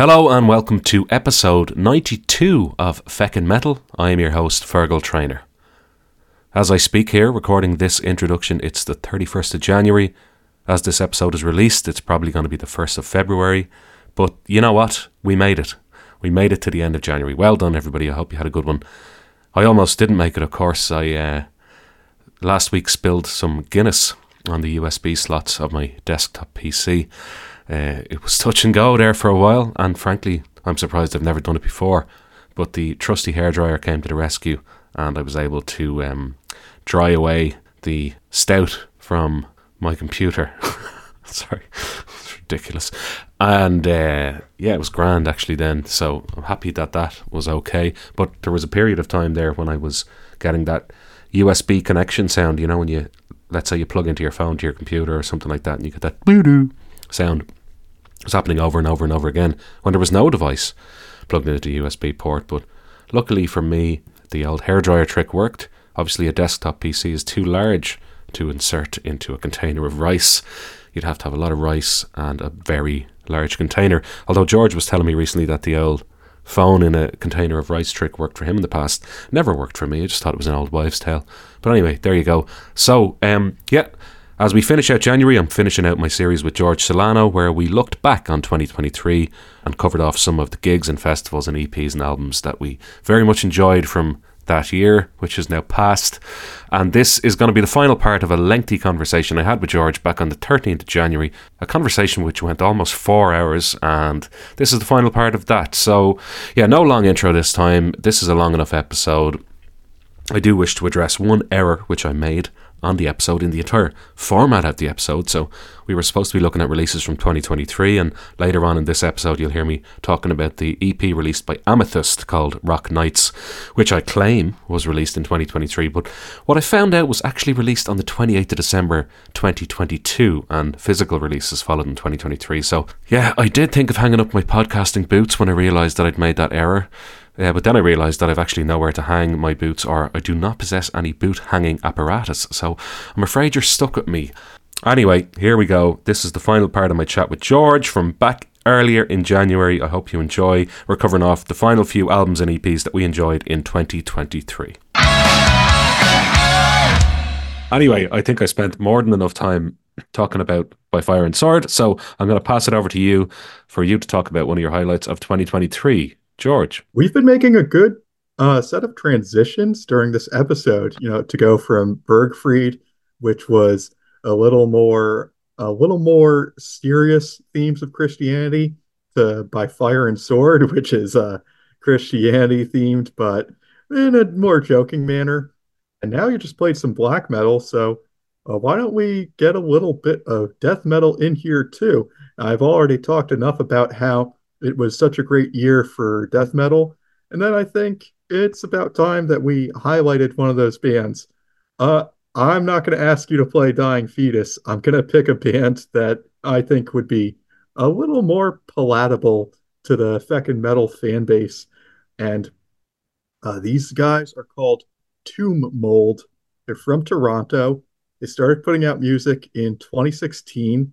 Hello and welcome to episode 92 of Feckin' Metal. I am your host, Fergal Trainer. As I speak here, recording this introduction, it's the 31st of January. As this episode is released, it's probably going to be the 1st of February. But you know what? We made it. We made it to the end of January. Well done, everybody. I hope you had a good one. I almost didn't make it, of course. I uh, last week spilled some Guinness on the USB slots of my desktop PC uh, it was touch and go there for a while, and frankly, I'm surprised I've never done it before. But the trusty hairdryer came to the rescue, and I was able to um, dry away the stout from my computer. Sorry, it's ridiculous. And uh, yeah, it was grand actually then. So I'm happy that that was okay. But there was a period of time there when I was getting that USB connection sound. You know, when you let's say you plug into your phone to your computer or something like that, and you get that boo doo sound. It was happening over and over and over again when there was no device plugged into the USB port. But luckily for me, the old hairdryer trick worked. Obviously, a desktop PC is too large to insert into a container of rice. You'd have to have a lot of rice and a very large container. Although George was telling me recently that the old phone in a container of rice trick worked for him in the past. Never worked for me. I just thought it was an old wives' tale. But anyway, there you go. So, um, yeah, as we finish out January, I'm finishing out my series with George Silano, where we looked back on 2023 and covered off some of the gigs and festivals and EPs and albums that we very much enjoyed from that year, which is now past. And this is going to be the final part of a lengthy conversation I had with George back on the 13th of January, a conversation which went almost four hours, and this is the final part of that. So, yeah, no long intro this time. This is a long enough episode. I do wish to address one error which I made on the episode in the entire format of the episode. So we were supposed to be looking at releases from 2023, and later on in this episode, you'll hear me talking about the EP released by Amethyst called Rock Knights, which I claim was released in 2023. But what I found out was actually released on the 28th of December 2022, and physical releases followed in 2023. So yeah, I did think of hanging up my podcasting boots when I realised that I'd made that error. Uh, but then I realised that I've actually nowhere to hang my boots, or I do not possess any boot hanging apparatus. So I'm afraid you're stuck with me. Anyway, here we go. This is the final part of my chat with George from back earlier in January. I hope you enjoy. We're covering off the final few albums and EPs that we enjoyed in 2023. Anyway, I think I spent more than enough time talking about By Fire and Sword, so I'm going to pass it over to you for you to talk about one of your highlights of 2023. George. We've been making a good uh, set of transitions during this episode, you know, to go from Bergfried, which was a little more a little more serious themes of Christianity, to By Fire and Sword, which is uh, Christianity themed, but in a more joking manner. And now you just played some black metal, so uh, why don't we get a little bit of death metal in here too? I've already talked enough about how it was such a great year for death metal. And then I think it's about time that we highlighted one of those bands. Uh, I'm not going to ask you to play Dying Fetus. I'm going to pick a band that I think would be a little more palatable to the feckin' metal fan base. And uh, these guys are called Tomb Mold. They're from Toronto. They started putting out music in 2016,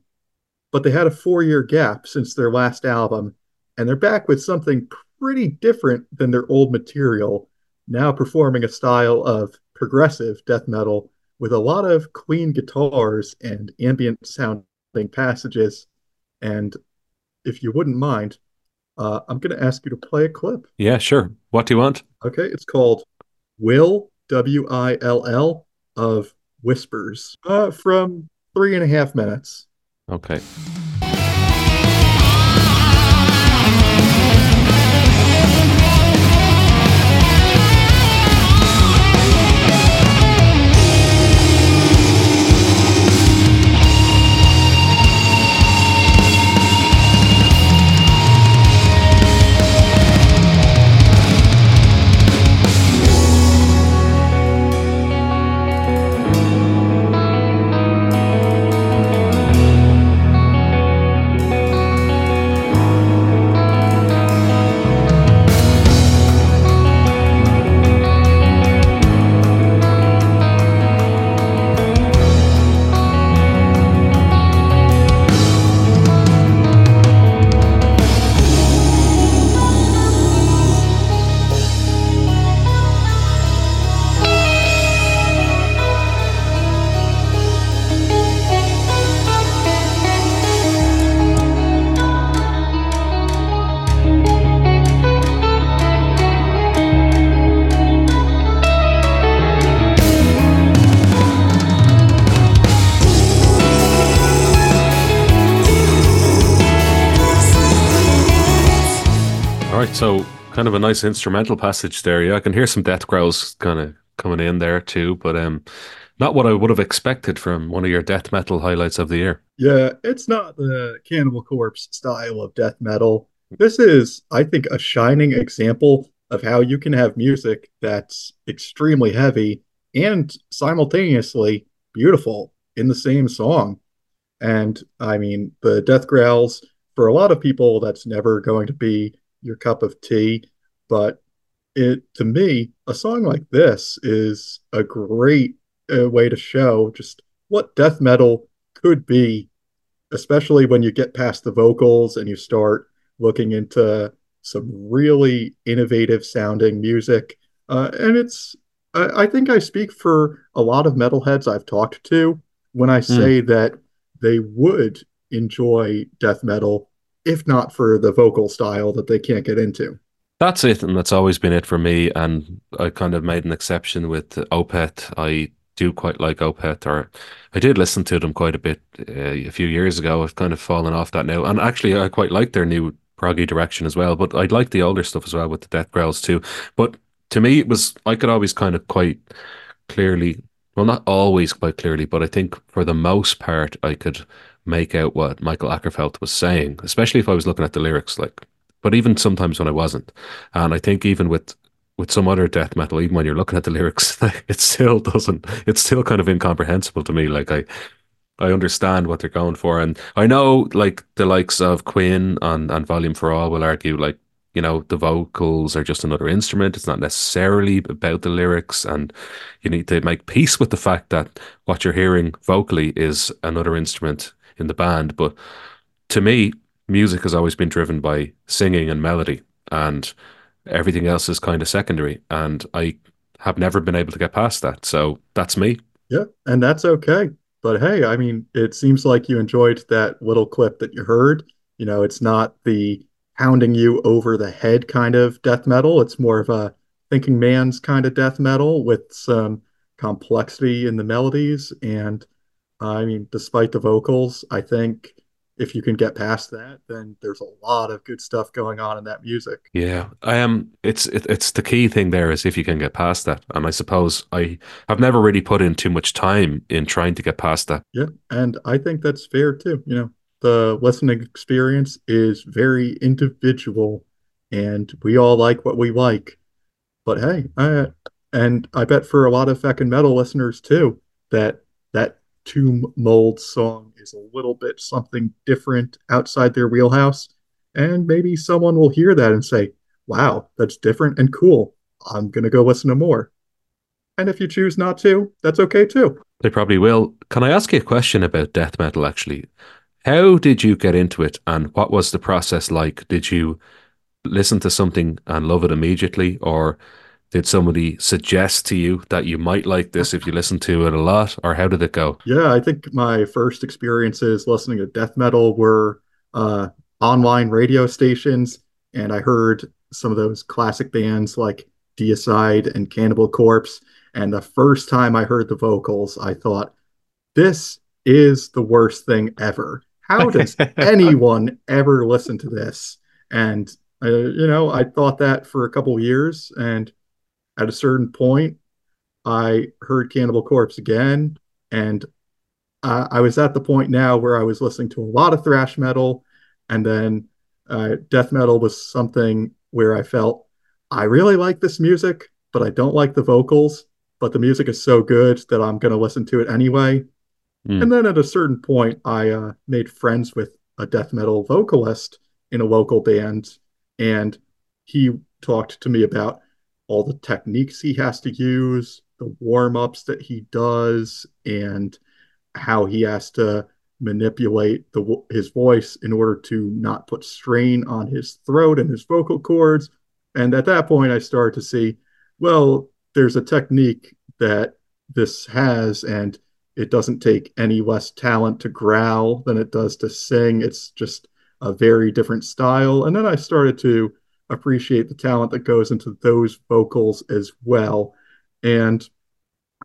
but they had a four year gap since their last album and they're back with something pretty different than their old material, now performing a style of progressive death metal with a lot of clean guitars and ambient sounding passages. And if you wouldn't mind, uh, I'm going to ask you to play a clip. Yeah, sure. What do you want? Okay, it's called Will, W I L L, of Whispers, uh, from three and a half minutes. Okay. Kind of a nice instrumental passage there. Yeah, I can hear some death growls kind of coming in there too, but um, not what I would have expected from one of your death metal highlights of the year. Yeah, it's not the Cannibal Corpse style of death metal. This is, I think, a shining example of how you can have music that's extremely heavy and simultaneously beautiful in the same song. And I mean, the death growls, for a lot of people, that's never going to be your cup of tea. But it to me, a song like this is a great uh, way to show just what death metal could be, especially when you get past the vocals and you start looking into some really innovative sounding music. Uh, and it's, I, I, think I speak for a lot of metalheads I've talked to when I say mm. that they would enjoy death metal if not for the vocal style that they can't get into. That's it, and that's always been it for me. And I kind of made an exception with Opeth. I do quite like Opeth, or I did listen to them quite a bit uh, a few years ago. I've kind of fallen off that now, and actually, I quite like their new proggy direction as well. But I'd like the older stuff as well with the death growls too. But to me, it was I could always kind of quite clearly, well, not always quite clearly, but I think for the most part, I could make out what Mikael Åkerfeldt was saying, especially if I was looking at the lyrics. Like, but even sometimes when I wasn't, and I think even with with some other death metal, even when you're looking at the lyrics, it still doesn't. It's still kind of incomprehensible to me. Like I, I understand what they're going for, and I know like the likes of Queen and and Volume for All will argue like you know the vocals are just another instrument it's not necessarily about the lyrics and you need to make peace with the fact that what you're hearing vocally is another instrument in the band. But to me, music has always been driven by singing and melody, and everything else is kind of secondary. And I have never been able to get past that. So that's me. Yeah, and that's okay. But hey, I mean, it seems like you enjoyed that little clip that you heard. You know, it's not the pounding you over the head kind of death metal. It's more of a thinking man's kind of death metal with some complexity in the melodies and I mean, despite the vocals, I think if you can get past that, then there's a lot of good stuff going on in that music. Yeah, I am. It's it, it's the key thing there is if you can get past that, and I suppose I have never really put in too much time in trying to get past that. Yeah, and I think that's fair too. You know, the listening experience is very individual, and we all like what we like. But hey, I, and I bet for a lot of Feckin' Metal listeners too, that that Tomb Mold song is a little bit something different outside their wheelhouse. And maybe someone will hear that and say, wow, that's different and cool. I'm going to go listen to more. And if you choose not to, that's okay too. They probably will. Can I ask you a question about death metal actually? How did you get into it and what was the process like? Did you listen to something and love it immediately or did somebody suggest to you that you might like this if you listen to it a lot, or how did it go? Yeah, I think my first experiences listening to death metal were uh, online radio stations, and I heard some of those classic bands like Deicide and Cannibal Corpse. And the first time I heard the vocals, I thought, this is the worst thing ever. How does anyone ever listen to this? And uh, you know, I thought that for a couple years, and at a certain point, I heard Cannibal Corpse again, and uh, I was at the point now where I was listening to a lot of thrash metal, and then uh, death metal was something where I felt I really like this music, but I don't like the vocals. But the music is so good that I'm going to listen to it anyway. Mm. And then at a certain point, I uh, made friends with a death metal vocalist in a local band, and he talked to me about all the techniques he has to use, the warm ups that he does, and how he has to manipulate the, his voice in order to not put strain on his throat and his vocal cords. And at that point, I started to see, well, there's a technique that this has, and it doesn't take any less talent to growl than it does to sing. It's just a very different style. And then I started to appreciate the talent that goes into those vocals as well. And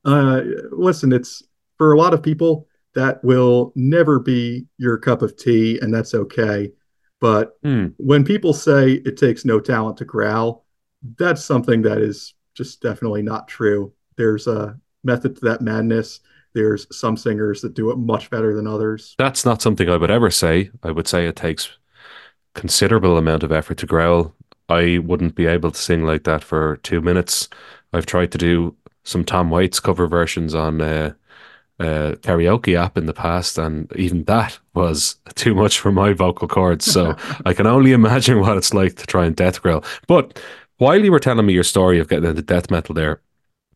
uh, listen, it's for a lot of people that will never be your cup of tea, and that's okay. But Hmm. when people say it takes no talent to growl, that's something that is just definitely not true. There's a method to that madness. There's some singers that do it much better than others. That's not something I would ever say. I would say it takes considerable amount of effort to growl. I wouldn't be able to sing like that for two minutes. I've tried to do some Tom Waits cover versions on a, uh, karaoke app in the past, and even that was too much for my vocal cords. So I can only imagine what it's like to try and death growl. But while you were telling me your story of getting into death metal there,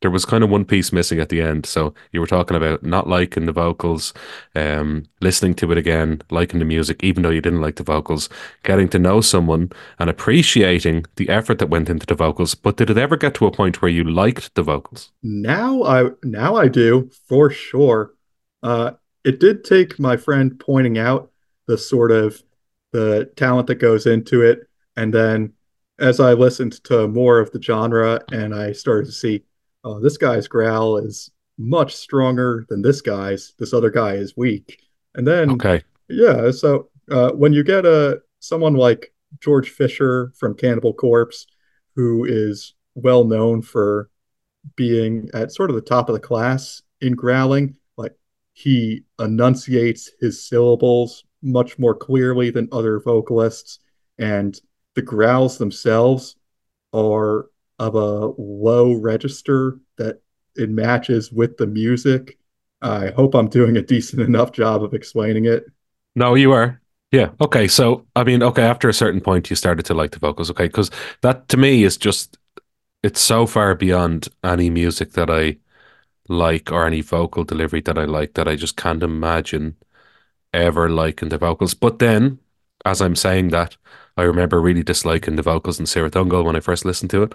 there was kind of one piece missing at the end. So you were talking about not liking the vocals, um, listening to it again, liking the music, even though you didn't like the vocals, getting to know someone and appreciating the effort that went into the vocals. But did it ever get to a point where you liked the vocals? Now I now I do for sure. Uh, it did take my friend pointing out the sort of the talent that goes into it, and then as I listened to more of the genre and I started to see, oh, this guy's growl is much stronger than this guy's. This other guy is weak, and then Okay. yeah, so uh, when you get a someone like George Fisher from Cannibal Corpse, who is well known for being at sort of the top of the class in growling. Like he enunciates his syllables much more clearly than other vocalists, and the growls themselves are of a low register that it matches with the music. I hope I'm doing a decent enough job of explaining it. No, you are. Yeah. Okay. So, I mean, okay, after a certain point, you started to like the vocals. Okay. Because that to me is just, it's so far beyond any music that I like or any vocal delivery that I like that I just can't imagine ever liking the vocals. But then, as I'm saying that, I remember really disliking the vocals in Cirith Ungol when I first listened to it.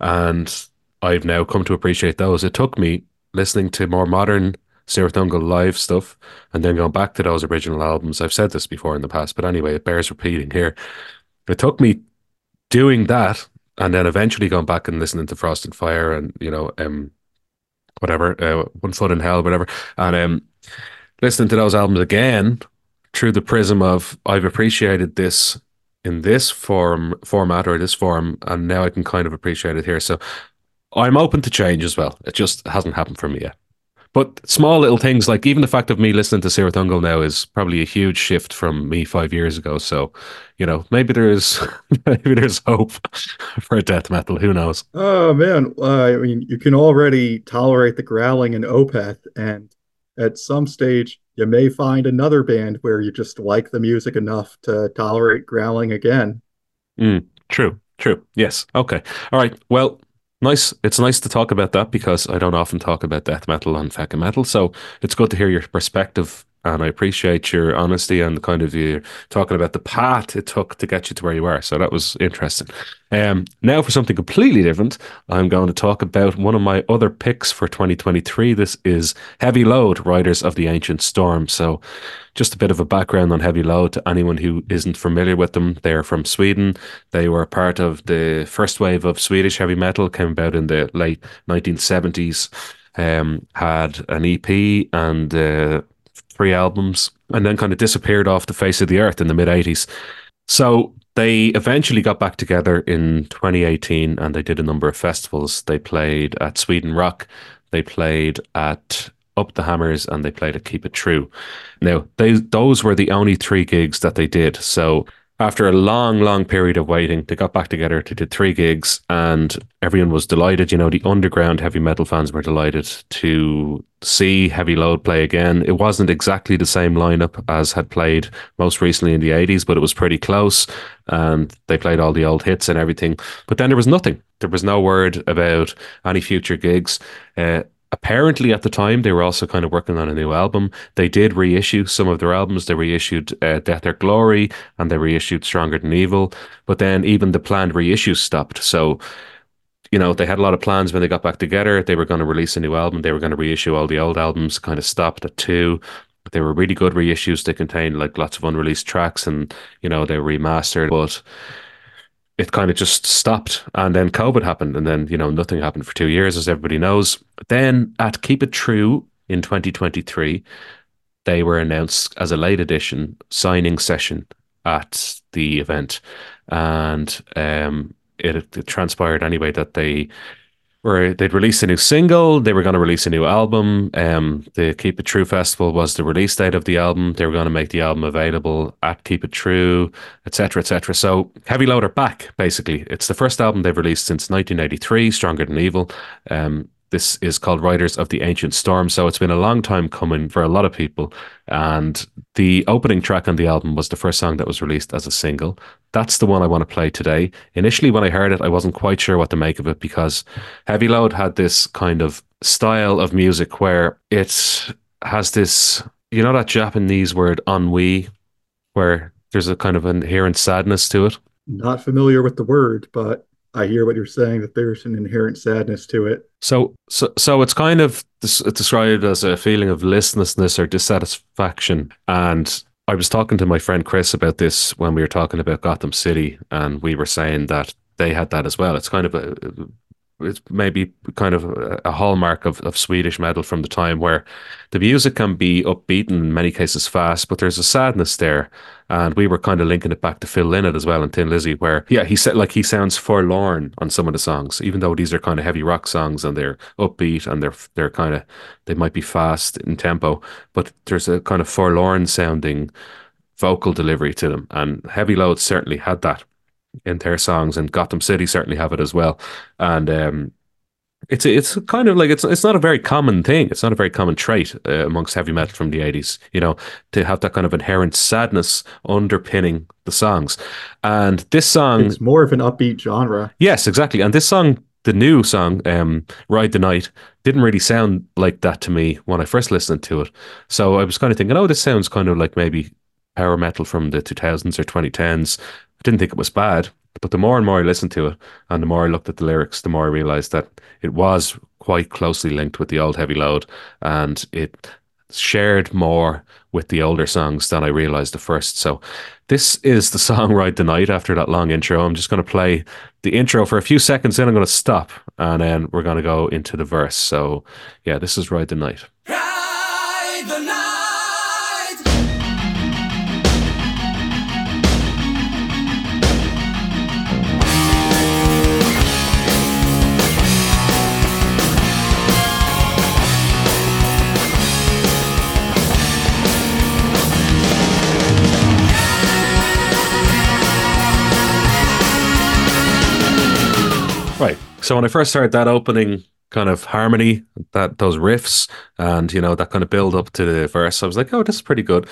And I've now come to appreciate those. It took me listening to more modern Cirith Ungol live stuff and then going back to those original albums. I've said this before in the past, but anyway, it bears repeating here. It took me doing that and then eventually going back and listening to Frost and Fire and, you know, um, whatever, uh, One Foot in Hell, whatever. And um, listening to those albums again through the prism of I've appreciated this in this form format or this form, and now I can kind of appreciate it here. So I'm open to change as well. It just hasn't happened for me yet. But small little things like even the fact of me listening to Cirith Ungol now is probably a huge shift from me five years ago. So, you know, maybe there's maybe there's hope for death metal. Who knows? Oh man, uh, I mean, you can already tolerate the growling in Opeth, and at some stage, you may find another band where you just like the music enough to tolerate growling again. Mm, true, true. Yes. Okay. All right. Well, nice. It's nice to talk about that because I don't often talk about death metal and Feckin' Metal. So it's good to hear your perspective. And I appreciate your honesty and the kind of you talking about the path it took to get you to where you are. So that was interesting. Um, now for something completely different, I'm going to talk about one of my other picks for 2023. This is Heavy Load, Riders of the Ancient Storm. So just a bit of a background on Heavy Load to anyone who isn't familiar with them. They're from Sweden. They were part of the first wave of Swedish heavy metal, came about in the late 1970s, um, had an EP and uh, three albums, and then kind of disappeared off the face of the earth in the mid 80s. So they eventually got back together in 2018 and they did a number of festivals. They played at Sweden Rock, they played at Up the Hammers, and they played at Keep It True. Now, they, those were the only three gigs that they did. So after a long, long period of waiting, they got back together to did three gigs, and everyone was delighted. You know, the underground heavy metal fans were delighted to see Heavy Load play again. It wasn't exactly the same lineup as had played most recently in the 80s, but it was pretty close, and they played all the old hits and everything. But then there was nothing. There was no word about any future gigs. Uh, apparently at the time they were also kind of working on a new album. They did reissue some of their albums. They reissued uh, death or glory and they reissued stronger than evil. But then even the planned reissues stopped. So you know they had a lot of plans when they got back together. They were going to release a new album. They were going to reissue all the old albums kind of stopped at two. They were really good reissues. They contained like lots of unreleased tracks and you know they were remastered. But it kind of just stopped and then covid happened and then you know nothing happened for two years as everybody knows. Then at keep it true in 2023 they were announced as a late edition signing session at the event, and um, it, it transpired anyway that they where they'd release a new single, they were going to release a new album. Um, the Keep It True Festival was the release date of the album. They were going to make the album available at Keep It True, etc., etc. So Heavy Load are back. Basically, it's the first album they've released since 1983, Stronger Than Evil. Um, this is called Riders of the Ancient Storm. So it's been a long time coming for a lot of people. And the opening track on the album was the first song that was released as a single. That's the one I want to play today. Initially, when I heard it, I wasn't quite sure what to make of it because Heavy Load had this kind of style of music where it has this, you know, that Japanese word ennui, where there's a kind of inherent sadness to it. Not familiar with the word, but I hear what you're saying that there's an inherent sadness to it. So, so, so it's kind of described as a feeling of listlessness or dissatisfaction. And I was talking to my friend Chris about this when we were talking about Gotham City, and we were saying that they had that as well. It's kind of a it's maybe kind of a hallmark of, of Swedish metal from the time where the music can be upbeat and in many cases fast, but there's a sadness there. And we were kind of linking it back to Phil Lynott as well and Thin Lizzy, where yeah, he said like he sounds forlorn on some of the songs, even though these are kind of heavy rock songs and they're upbeat and they're they're kind of they might be fast in tempo, but there's a kind of forlorn sounding vocal delivery to them. And Heavy Load certainly had that in their songs, and Gotham City certainly have it as well. And um, it's it's kind of like it's it's not a very common thing. It's not a very common trait uh, amongst heavy metal from the eighties. You know, to have that kind of inherent sadness underpinning the songs. And this song, it's more of an upbeat genre. Yes, exactly. And this song. The new song, um, "Ride the Night," didn't really sound like that to me when I first listened to it. So I was kind of thinking, "Oh, this sounds kind of like maybe power metal from the 2000s or 2010s. Didn't think it was bad, but the more and more I listened to it and the more I looked at the lyrics, the more I realized that it was quite closely linked with the old heavy load and it shared more with the older songs than I realized at first. So this is the song Ride the Night after that long intro. I'm just going to play the intro for a few seconds, then I'm going to stop and then we're going to go into the verse. So yeah, this is Ride the Night. Right. So when I first heard that opening kind of harmony, that those riffs, and you know that kind of build up to the verse, I was like, oh, this is pretty good.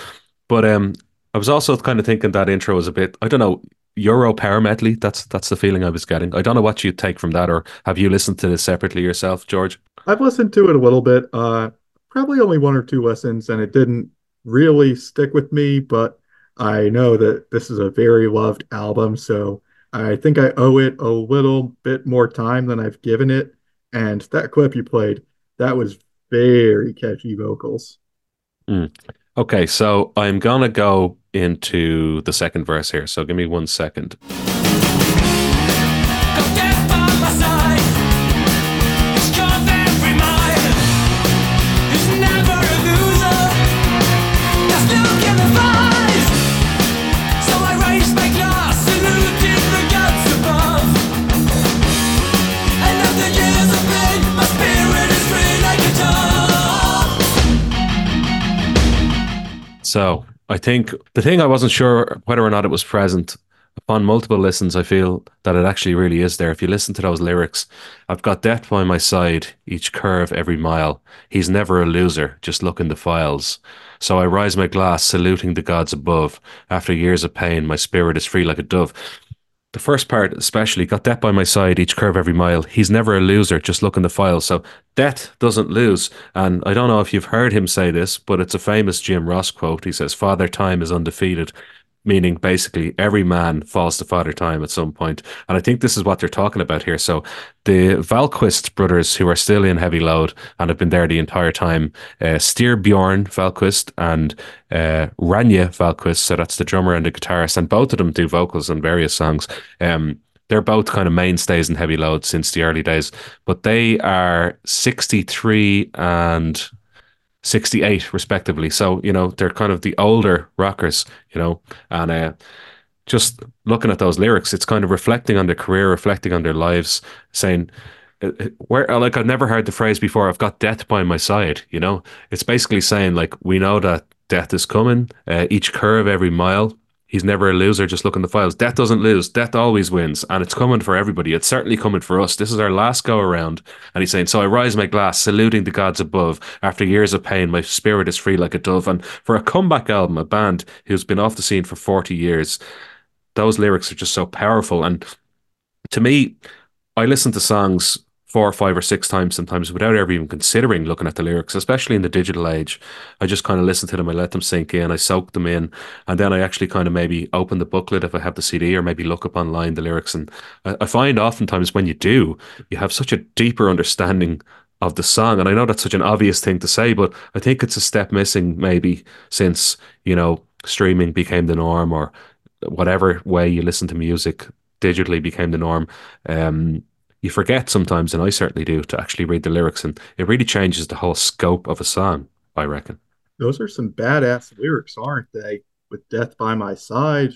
But um, I was also kind of thinking that intro was a bit, I don't know, Euro power. That's that's the feeling I was getting. I don't know what you take from that, or have you listened to this separately yourself, George? I've listened to it a little bit. Uh, probably only one or two lessons, and it didn't really stick with me. But I know that this is a very loved album, so I think I owe it a little bit more time than I've given it. And that clip you played, that was very catchy vocals. Mm. Okay, so I'm gonna go into the second verse here. So give me one second. So I think the thing I wasn't sure whether or not it was present upon multiple listens, I feel that it actually really is there. If you listen to those lyrics, I've got death by my side, each curve, every mile. He's never a loser, just look in the files. So I rise my glass, saluting the gods above. After years of pain, my spirit is free like a dove the first part especially got death by my side each curve every mile. He's never a loser just look in the file. So death doesn't lose. And i don't know if you've heard him say this but it's a famous jim ross quote. He says father time is undefeated meaning basically every man falls to father time at some point. And I think this is what they're talking about here. So the Wahlquist brothers, who are still in heavy load and have been there the entire time, uh, Styrbjorn Wahlquist and uh, Wahlquist, so that's the drummer and the guitarist, and both of them do vocals on various songs. Um, they're both kind of mainstays in heavy load since the early days, but they are 63 and 68 respectively so you know they're kind of the older rockers you know and uh just looking at those lyrics, it's kind of reflecting on their career, reflecting on their lives, saying, uh, uh, where like I've never heard the phrase before. I've got death by my side. You know, it's basically saying like we know that death is coming. Uh, each curve, every mile. He's never a loser. Just look in the files. Death doesn't lose. Death always wins, and it's coming for everybody. It's certainly coming for us. This is our last go around. And he's saying, "So I rise my glass, saluting the gods above. After years of pain, my spirit is free like a dove." And for a comeback album, a band who's been off the scene for forty years, those lyrics are just so powerful. And to me, I listen to songs four or five or six times sometimes without ever even considering looking at the lyrics, especially in the digital age. I just kind of listen to them, I let them sink in, I soak them in, and then I actually kind of maybe open the booklet if I have the CD or maybe look up online the lyrics. And I, find oftentimes when you do, you have such a deeper understanding of the song. And I know that's such an obvious thing to say, but I think it's a step missing maybe since, you know, streaming became the norm or whatever way you listen to music digitally became the norm. Um, you forget sometimes, and I certainly do, to actually read the lyrics, and it really changes the whole scope of a song. I reckon. Those are some badass lyrics, aren't they? With "Death by My Side,"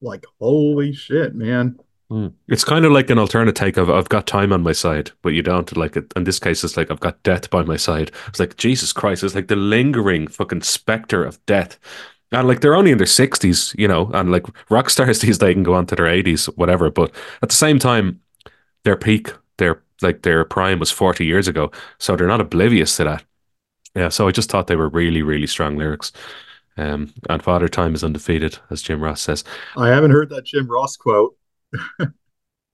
like holy shit, man. Mm. It's kind of like an alternate take of I've got time on my side, but you don't like it. In this case, it's like I've got death by my side. It's like Jesus Christ. It's like the lingering fucking specter of death. And like they're only in their sixties, you know, and like rock stars these days can go on to their eighties, whatever. But at the same time, their peak, their like their prime was 40 years ago. So they're not oblivious to that. Yeah, so I just thought they were really, really strong lyrics. Um, and Father Time is undefeated, as Jim Ross says. I haven't heard that Jim Ross quote. uh,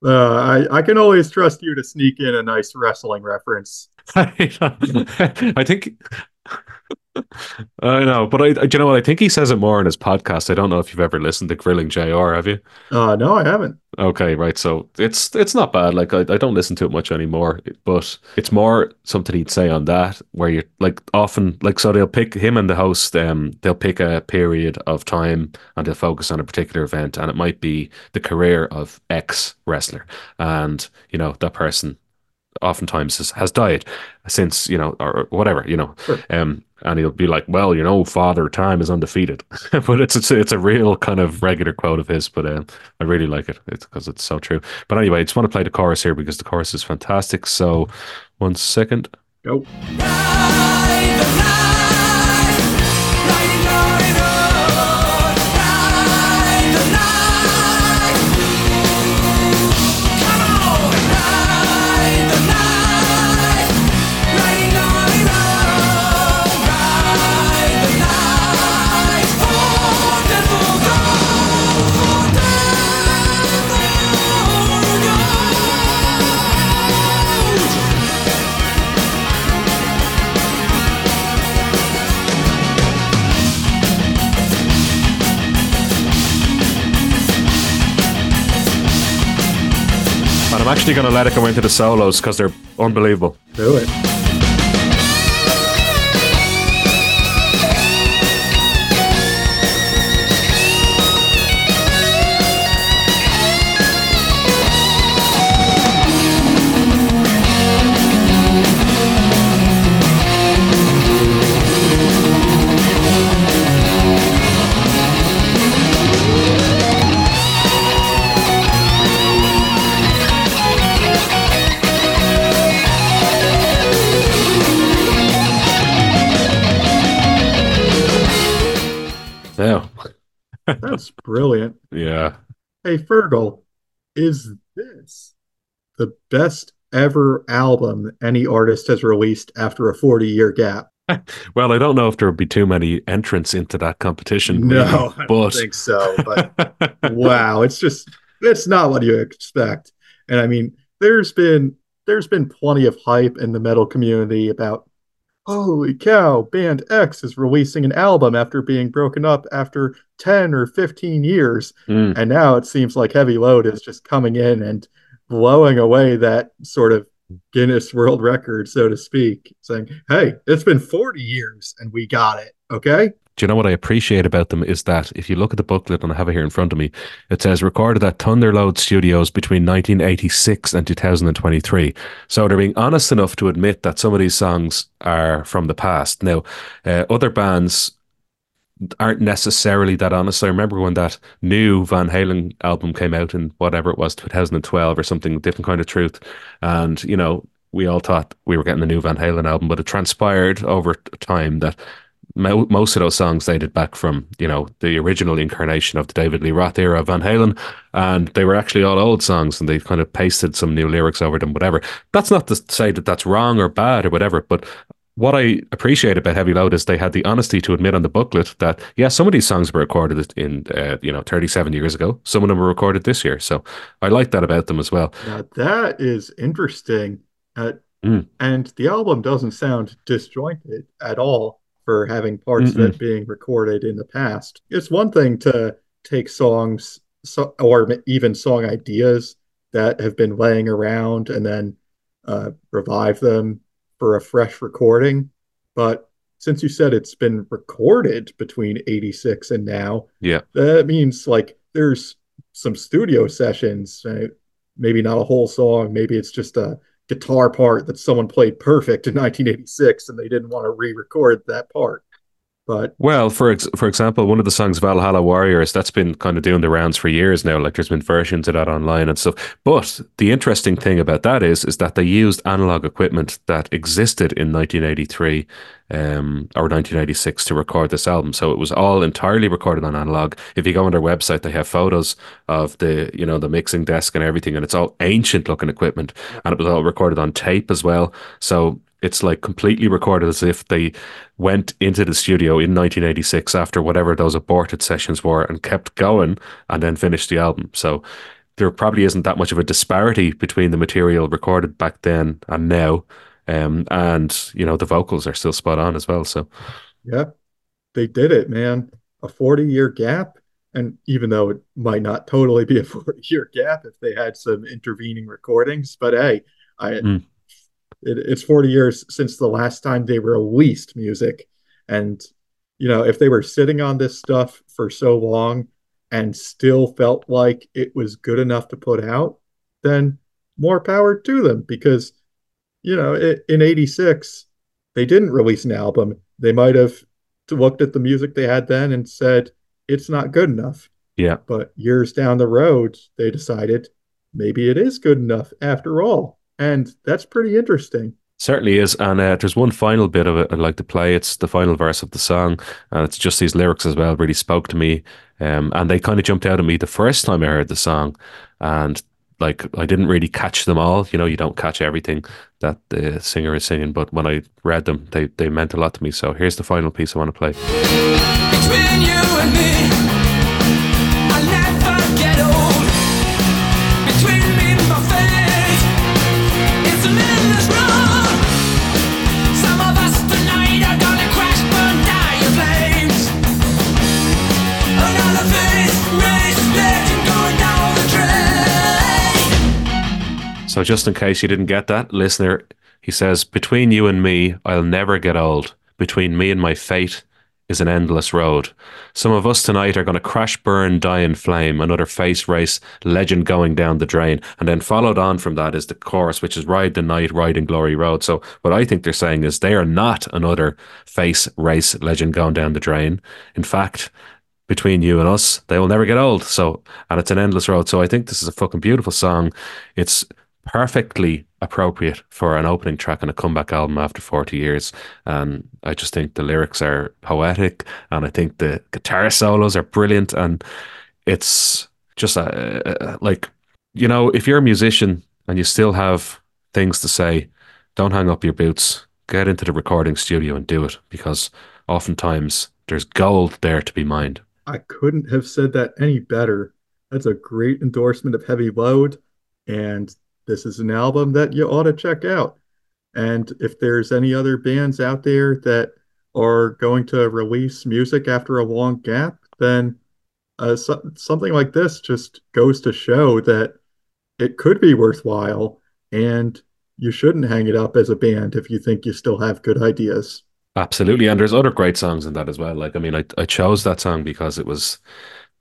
I, I can always trust you to sneak in a nice wrestling reference. I think I know, but I, you know what? I think he says it more in his podcast. I don't know if you've ever listened to Grilling JR Have you? Uh, no, I haven't. Okay, right. So it's it's not bad. Like I, I don't listen to it much anymore, but it's more something he'd say on that where you're like often like so they'll pick him and the host. Um, they'll pick a period of time and they'll focus on a particular event, and it might be the career of X wrestler, and you know that person oftentimes has, has died since you know or whatever you know. Sure. um and he'll be like well you know father time is undefeated. But it's, it's it's a real kind of regular quote of his but uh, i really like it. It's because it's so true. But anyway i just want to play the chorus here because the chorus is fantastic. So one second. Go actually going to let it go into the solos because they're unbelievable. Do it. That's brilliant. Yeah. Hey, Fergal, is this the best ever album any artist has released after a 40 year gap? well, I don't know if there would be too many entrants into that competition. No, really, I don't think so. But wow, it's just it's not what you expect. And I mean, there's been there's been plenty of hype in the metal community about holy cow, Band X is releasing an album after being broken up after 10 or 15 years. Mm. And now it seems like Heavy Load is just coming in and blowing away that sort of Guinness World Record, so to speak, saying, hey, it's been 40 years and we got it. Okay do you know what I appreciate about them is that if you look at the booklet and I have it here in front of me, it says recorded at Thunderload Studios between 1986 and 2023. So they're being honest enough to admit that some of these songs are from the past. Now, uh, other bands aren't necessarily that honest. I remember when that new Van Halen album came out in whatever it was, 2012 or something, different kind of truth. And, you know, we all thought we were getting the new Van Halen album, but it transpired over time that mo- most of those songs dated back from, you know, the original incarnation of the David Lee Roth era of Van Halen. And they were actually all old songs and they've kind of pasted some new lyrics over them, whatever. That's not to say that that's wrong or bad or whatever, but what I appreciate about Heavy Load is they had the honesty to admit on the booklet that yeah, some of these songs were recorded in uh, you know 37 years ago. Some of them were recorded this year, so I like that about them as well. Now that is interesting, uh, mm. and the album doesn't sound disjointed at all for having parts Mm-mm. that being recorded in the past. It's one thing to take songs so, or even song ideas that have been laying around and then uh, revive them for a fresh recording. But since you said it's been recorded between 86 and now, yeah, that means like there's some studio sessions, maybe not a whole song, maybe it's just a guitar part that someone played perfect in 1986 and they didn't want to re-record that part. But well, for ex- for example, one of the songs Valhalla Warriors that's been kind of doing the rounds for years now. Like there's been versions of that online and stuff. But the interesting thing about that is is that they used analog equipment that existed in 1983 um, or 1986 to record this album. So it was all entirely recorded on analog. If you go on their website, they have photos of the you know the mixing desk and everything, and it's all ancient looking equipment, and it was all recorded on tape as well. So it's like completely recorded as if they went into the studio in 1986 after whatever those aborted sessions were and kept going and then finished the album. So there probably isn't that much of a disparity between the material recorded back then and now. Um, and you know the vocals are still spot on as well. So yeah, they did it, man. A 40 year gap. And even though it might not totally be a 40 year gap if they had some intervening recordings, but hey, I mm it, it's 40 years since the last time they released music. And you know if they were sitting on this stuff for so long and still felt like it was good enough to put out then more power to them. Because you know it, in 86 they didn't release an album. They might have looked at the music they had then and said it's not good enough. Yeah. But years down the road they decided maybe it is good enough after all and that's pretty interesting. Certainly is, and uh, there's one final bit of it I'd like to play. It's the final verse of the song, and it's just these lyrics as well. Really spoke to me, um, and they kind of jumped out at me the first time I heard the song, and like I didn't really catch them all. You know, you don't catch everything that the singer is singing, but when I read them, they they meant a lot to me. So here's the final piece I want to play. So, just in case you didn't get that, listener, he says, Between you and me, I'll never get old. Between me and my fate is an endless road. Some of us tonight are going to crash, burn, die in flame, another face race, legend going down the drain. And then followed on from that is the chorus, which is Ride the Night, Ride in Glory Road. So, what I think they're saying is they are not another face race, legend going down the drain. In fact, between you and us, they will never get old. So, and it's an endless road. So, I think this is a fucking beautiful song. It's perfectly appropriate for an opening track on a comeback album after 40 years. And I just think the lyrics are poetic and I think the guitar solos are brilliant. And it's just a, a, like, you know, if you're a musician and you still have things to say, don't hang up your boots, get into the recording studio and do it because oftentimes there's gold there to be mined. I couldn't have said that any better. That's a great endorsement of Heavy Load. And this is an album that you ought to check out. And if there's any other bands out there that are going to release music after a long gap, then uh, so, something like this just goes to show that it could be worthwhile and you shouldn't hang it up as a band if you think you still have good ideas. Absolutely. And there's other great songs in that as well. Like, I mean, I, I chose that song because it was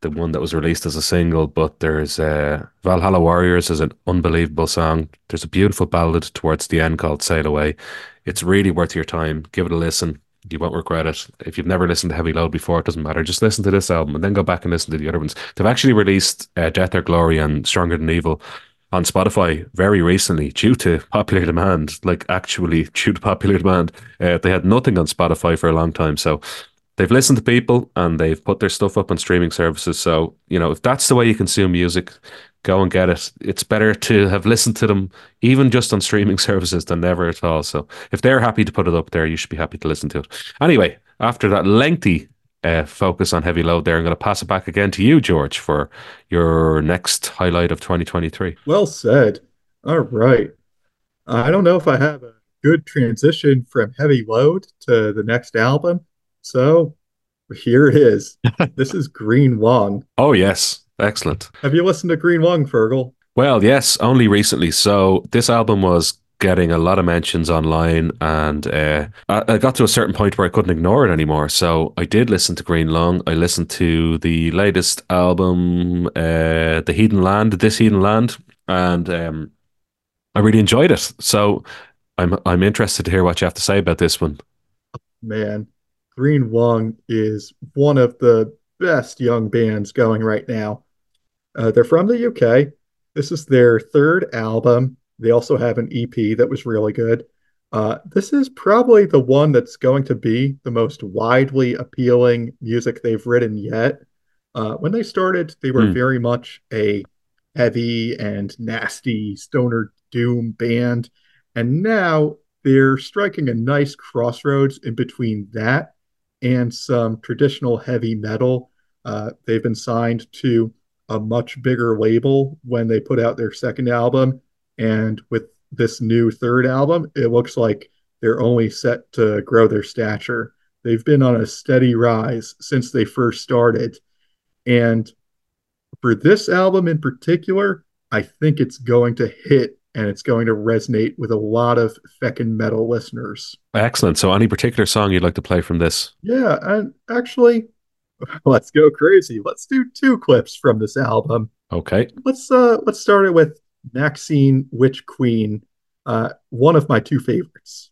the one that was released as a single, but there's uh, Valhalla Warriors is an unbelievable song. There's a beautiful ballad towards the end called Sail Away. It's really worth your time. Give it a listen. You won't regret it. If you've never listened to Heavy Load before, it doesn't matter. Just listen to this album and then go back and listen to the other ones. They've actually released uh, Death or Glory and Stronger Than Evil on Spotify very recently due to popular demand. Like actually due to popular demand, uh, they had nothing on Spotify for a long time. So they've listened to people and they've put their stuff up on streaming services. So you know if that's the way you consume music, go and get it. It's better to have listened to them even just on streaming services than never at all. So if they're happy to put it up there, you should be happy to listen to it. Anyway, after that lengthy uh, focus on heavy load there, I'm going to pass it back again to you, George, for your next highlight of 2023. Well said. All right. I don't know if I have a good transition from heavy load to the next album. So here it is. this is Green Lung. Oh, yes. Excellent. Have you listened to Green Lung, Fergal? Well, yes, only recently. So this album was getting a lot of mentions online, and uh, I, got to a certain point where I couldn't ignore it anymore. So I did listen to Green Lung. I listened to the latest album, uh, The Heathen Land, This Heathen Land, and um, I really enjoyed it. So I'm I'm interested to hear what you have to say about this one. Man, Green Lung is one of the best young bands going right now. Uh, they're from the UK. This is their third album. They also have an EP that was really good. Uh, this is probably the one that's going to be the most widely appealing music they've written yet. Uh, when they started, they were mm. very much a heavy and nasty stoner doom band. And now they're striking a nice crossroads in between that and some traditional heavy metal. Uh, they've been signed to a much bigger label when they put out their second album. And with this new third album, it looks like they're only set to grow their stature. They've been on a steady rise since they first started. And for this album in particular, I think it's going to hit and it's going to resonate with a lot of feckin' metal listeners. Excellent. So, any particular song you'd like to play from this? Yeah, and actually, let's go crazy. Let's do two clips from this album. Okay. Let's uh let's start it with Maxine Witch Queen, uh, one of my two favorites.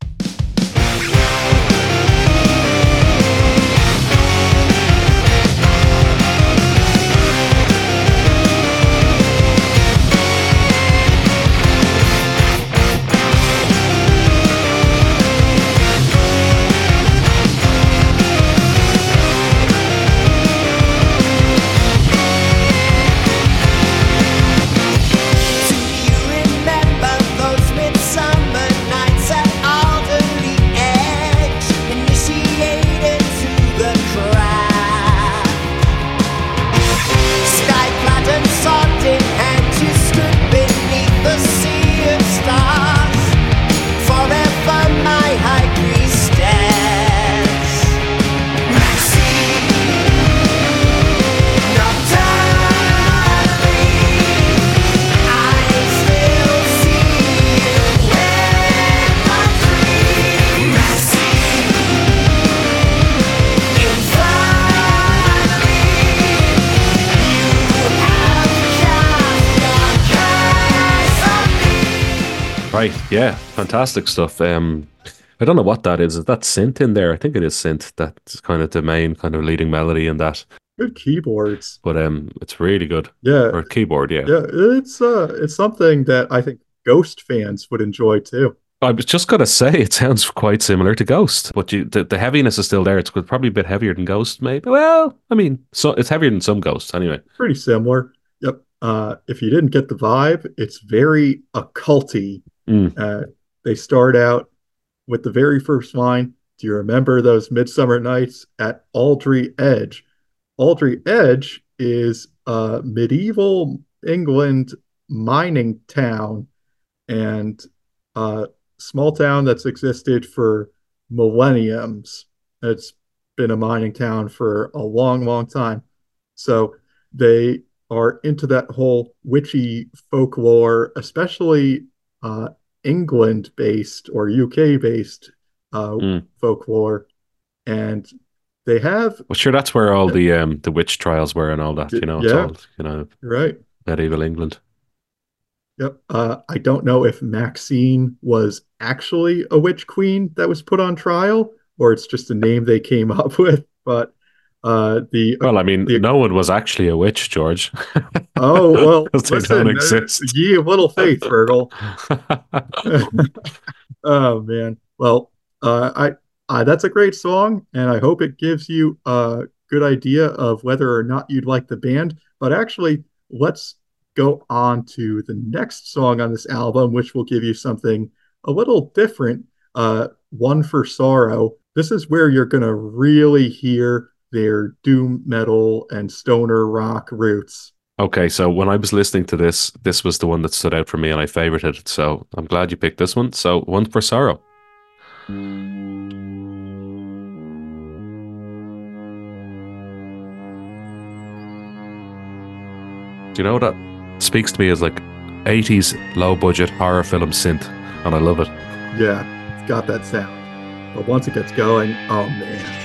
Fantastic stuff. Um, I don't know what that is. Is that synth in there? I think it is synth. That's kind of the main kind of leading melody in that. Good keyboards. But um, it's really good. Yeah. Or keyboard. Yeah. Yeah. It's uh, it's something that I think Ghost fans would enjoy too. I was just gonna say it sounds quite similar to Ghost, but you, the, the heaviness is still there. It's probably a bit heavier than Ghost, maybe. Well, I mean, so it's heavier than some Ghosts, anyway. Pretty similar. Yep. Uh, if you didn't get the vibe, it's very occulty Mm. Uh, they start out with the very first line Do you remember those midsummer nights at Alderley Edge? Alderley Edge is a medieval England mining town and a small town that's existed for millenniums. It's been a mining town for a long, long time. So they are into that whole witchy folklore, especially uh, England based or UK based uh, mm. folklore. And they have. Well, sure, that's where all the um, the witch trials were and all that. You know, it's yeah, all, you know, right. Medieval England. Yep. Uh, I don't know if Maxine was actually a witch queen that was put on trial or it's just a name they came up with. But uh, the Well, I mean, the- no one was actually a witch, George. oh well, they listen, don't uh, exist. ye of little faith, Fergal. oh man. Well, uh, I, I that's a great song, and I hope it gives you a good idea of whether or not you'd like the band. But actually, let's go on to the next song on this album, which will give you something a little different. Uh, One for Sorrow. This is where you're gonna really hear their doom metal and stoner rock roots. okay, so when I was listening to this, this was the one that stood out for me and I favorited it. So I'm glad you picked this one. So, One for Sorrow. Do you know what that speaks to me as like 80s low budget horror film synth? And I love it. Yeah, it's got that sound. But once it gets going, oh man.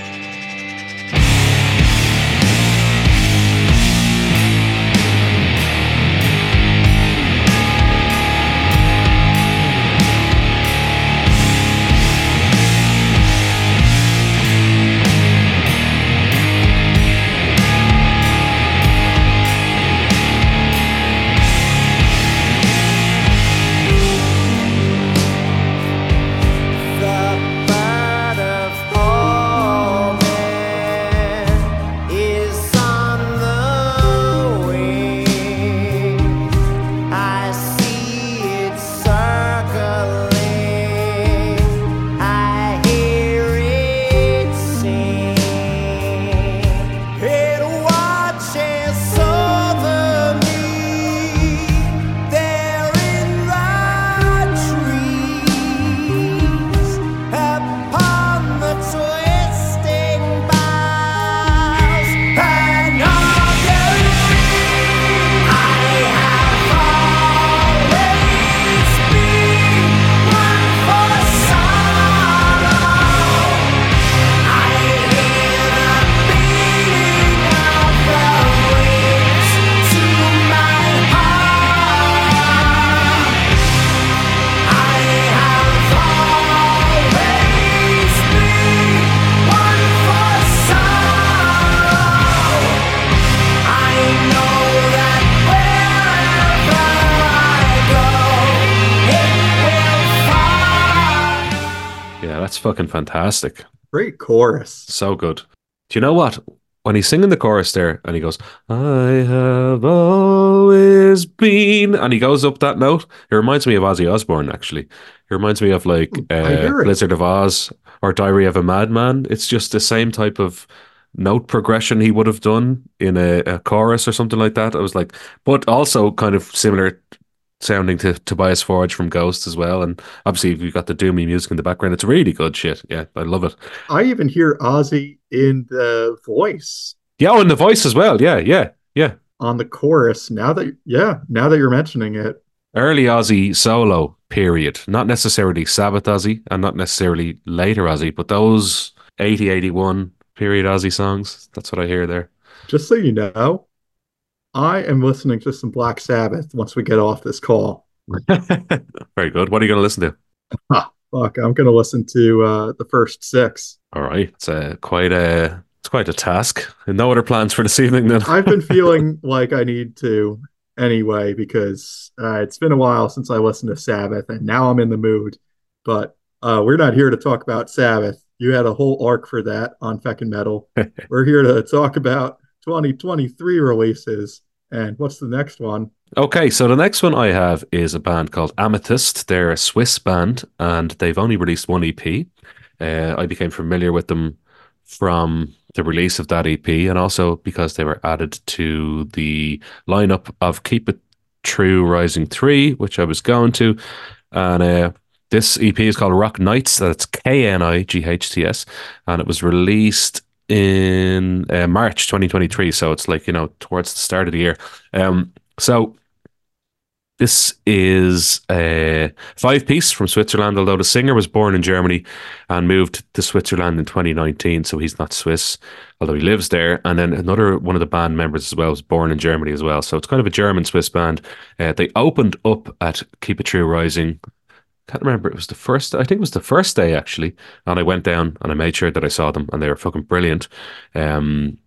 That's fucking fantastic. Great chorus. So good. Do you know what? When he's singing the chorus there and he goes, I have always been, and he goes up that note, it reminds me of Ozzy Osbourne, actually. It reminds me of like uh. Blizzard of Ozz or Diary of a Madman. It's just the same type of note progression he would have done in a, a chorus or something like that. I was like, but also kind of similar sounding to Tobias Forge from Ghost as well. And obviously, you've got the doomy music in the background. It's really good shit. Yeah, I love it. I even hear Ozzy in the voice Yeah, oh, and the voice as well. Yeah, yeah, yeah. on the chorus. Now that yeah, now that you're mentioning it, Early Ozzy solo period, not necessarily Sabbath Ozzy and not necessarily later Ozzy, but those 80, 81 period Ozzy songs. That's what I hear there. just so you know, I am listening to some Black Sabbath once we get off this call. Very good. What are you going to listen to? Fuck, I'm gonna listen to uh, the first six. All right, it's uh, quite a it's quite a task. No other plans for this evening then. I've been feeling like I need to anyway because uh, it's been a while since I listened to Sabbath, and now I'm in the mood. But uh, we're not here to talk about Sabbath. You had a whole arc for that on Feckin' Metal. we're here to talk about 2023 releases. And what's the next one? Okay, so the next one I have is a band called Amethyst. They're a Swiss band and they've only released one EP. Uh, I became familiar with them from the release of that EP and also because they were added to the lineup of Keep It True Rising 3, which I was going to. And uh, this EP is called Rock Knights. That's K N I G H T S. And it was released in uh, March 2023. So it's like, you know, towards the start of the year. Um, so this is a five piece from Switzerland, although the singer was born in Germany and moved to Switzerland in 2019. So he's not Swiss, although he lives there. And then another one of the band members as well was born in Germany as well. So it's kind of a German Swiss band. Uh, they opened up at Keep It True Rising Can't remember. It was the first. I think it was the first day actually, and I went down and I made sure that I saw them, and they were fucking brilliant. Um,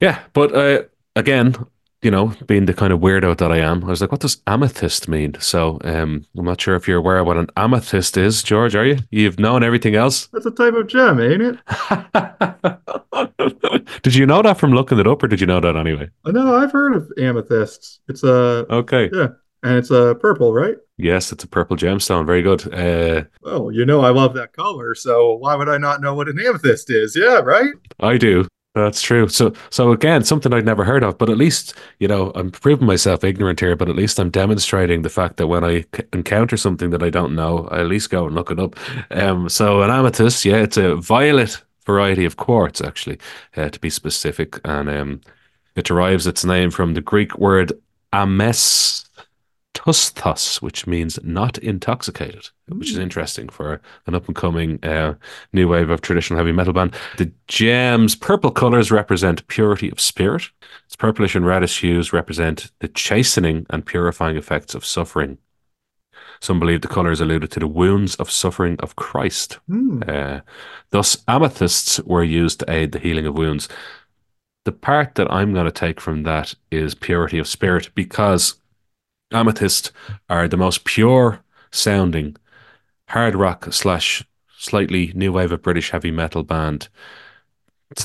yeah, but uh, again, you know, being the kind of weirdo that I am, I was like, what does amethyst mean? So um, I'm not sure if you're aware of what an amethyst is, George, are you? You've known everything else? That's a type of gem, ain't it? did you know that from looking it up, or did you know that anyway? I know I've heard of amethysts. It's a Okay. yeah, and it's a purple, right? Yes, it's a purple gemstone. Very good. Uh, Well, you know I love that color, so why would I not know what an amethyst is? Yeah, right? I do. That's true. So, so again, something I'd never heard of, but at least, you know, I'm proving myself ignorant here, but at least I'm demonstrating the fact that when I c- encounter something that I don't know, I at least go and look it up. Um, so an amethyst, yeah, it's a violet variety of quartz, actually, uh, to be specific. And um, it derives its name from the Greek word amestusthos, which means not intoxicated, which is interesting for an up and coming uh, new wave of traditional heavy metal band. The gem's purple colors represent purity of spirit. Its purplish and reddish hues represent the chastening and purifying effects of suffering. Some believe the colors alluded to the wounds of suffering of Christ. Hmm. Uh, thus, amethysts were used to aid the healing of wounds. The part that I'm going to take from that is purity of spirit because amethyst are the most pure sounding hard rock slash slightly new wave of British heavy metal band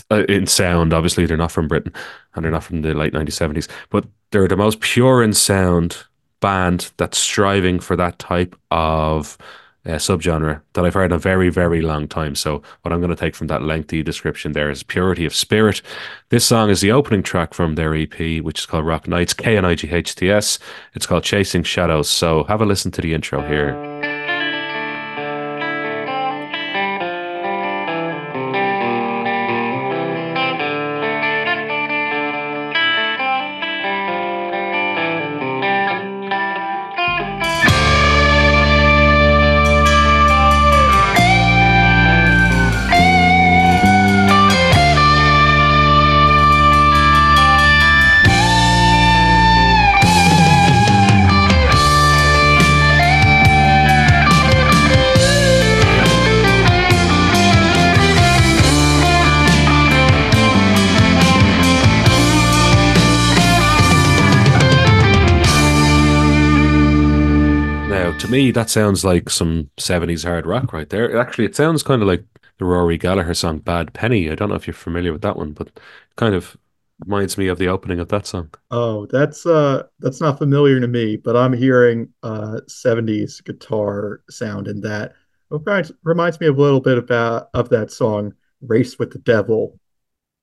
uh, in sound. Obviously, they're not from Britain and they're not from the late 1970s, but they're the most pure in sound band that's striving for that type of uh, subgenre that I've heard in a very, very long time. So, what I'm going to take from that lengthy description there is Purity of Spirit. This song is the opening track from their EP, which is called Rock Knights, K N I G H T S. It's called Chasing Shadows. So, have a listen to the intro here. Me, that sounds like some 70s hard rock right there. Actually, it sounds kind of like the Rory Gallagher song Bad Penny. I don't know if you're familiar with that one, but kind of reminds me of the opening of that song. Oh, that's uh that's not familiar to me, but I'm hearing uh 70s guitar sound in that. It reminds, me a little bit about of that song Race with the Devil.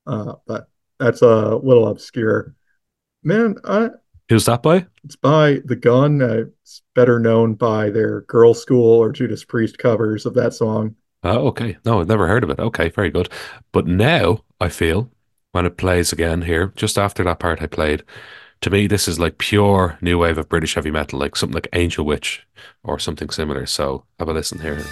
Uh but that's a little obscure. Man, uh, Who's that by? it's by The Gun. Uh, it's better known by their Girlschool or Judas Priest covers of that song. Oh, okay. No, I've never heard of it. Okay, very good. But now I feel when it plays again here, just after that part I played, to me, this is like pure new wave of British heavy metal, like something like Angel Witch or something similar. So have a listen here.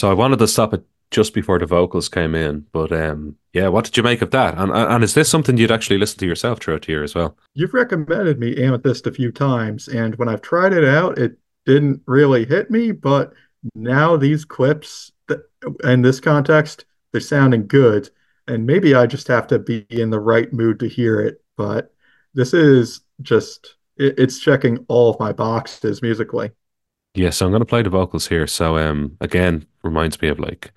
So I wanted to stop it just before the vocals came in, but um, yeah, what did you make of that? And and is this something you'd actually listen to yourself throughout the year as well? You've recommended me Amethyst a few times, and when I've tried it out, it didn't really hit me. But now these clips, th- in this context, they're sounding good, and maybe I just have to be in the right mood to hear it. But this is just, it, it's checking all of my boxes musically. Yeah, so I'm going to play the vocals here. So um, again, reminds me of like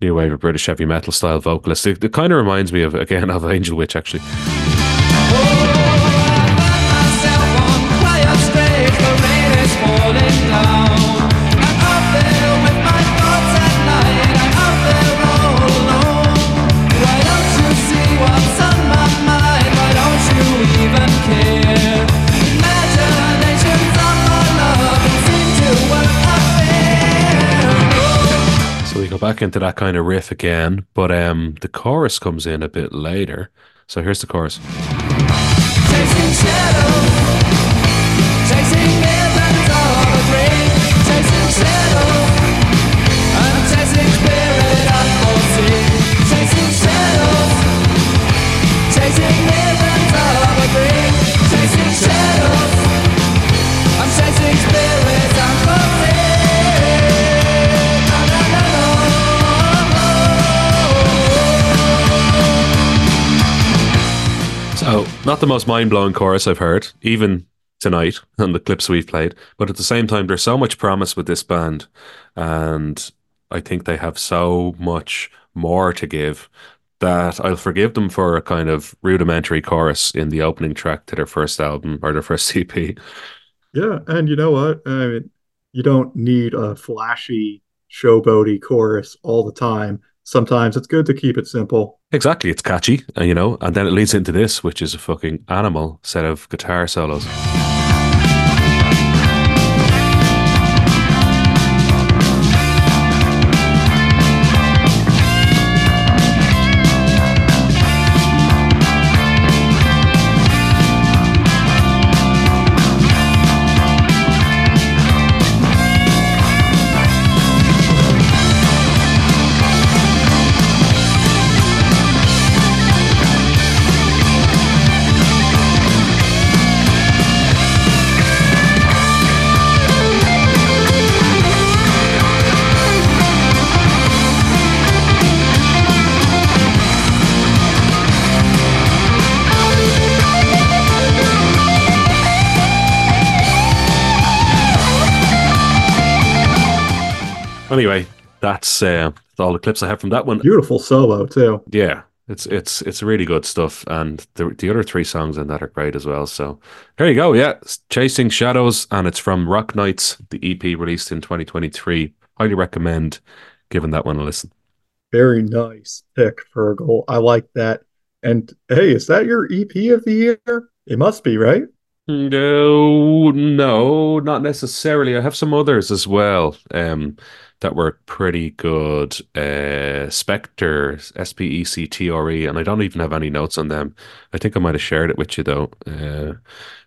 new wave of British heavy metal style vocalist. It, it kind of reminds me of again of Angel Witch actually. Imaginations go back into that kind of riff again, but um, the chorus comes in a bit later. So here's the chorus. Chasing shadows, chasing not the most mind blowing chorus I've heard, even tonight on the clips we've played. But at the same time, there's so much promise with this band. And I think they have so much more to give that I'll forgive them for a kind of rudimentary chorus in the opening track to their first album or their first EP. Yeah, and you know what? I mean, you don't need a flashy, showboaty chorus all the time. Sometimes it's good to keep it simple. Exactly, it's catchy, and you know, and then it leads into this, which is a fucking animal set of guitar solos. Anyway, that's uh, all the clips I have from that one. Beautiful solo too. Yeah, it's it's it's really good stuff, and the the other three songs in that are great as well. So there you go. Yeah, Chasing Shadows, and it's from Rock Knights, the EP released in 2023. Highly recommend giving that one a listen. Very nice pick, Fergal. I like that. And hey, is that your EP of the year? It must be, right? No, no, not necessarily. I have some others as well. Um, that were pretty good. Uh, Spectre, S P E C T R E, and I don't even have any notes on them. I think I might have shared it with you though. Uh,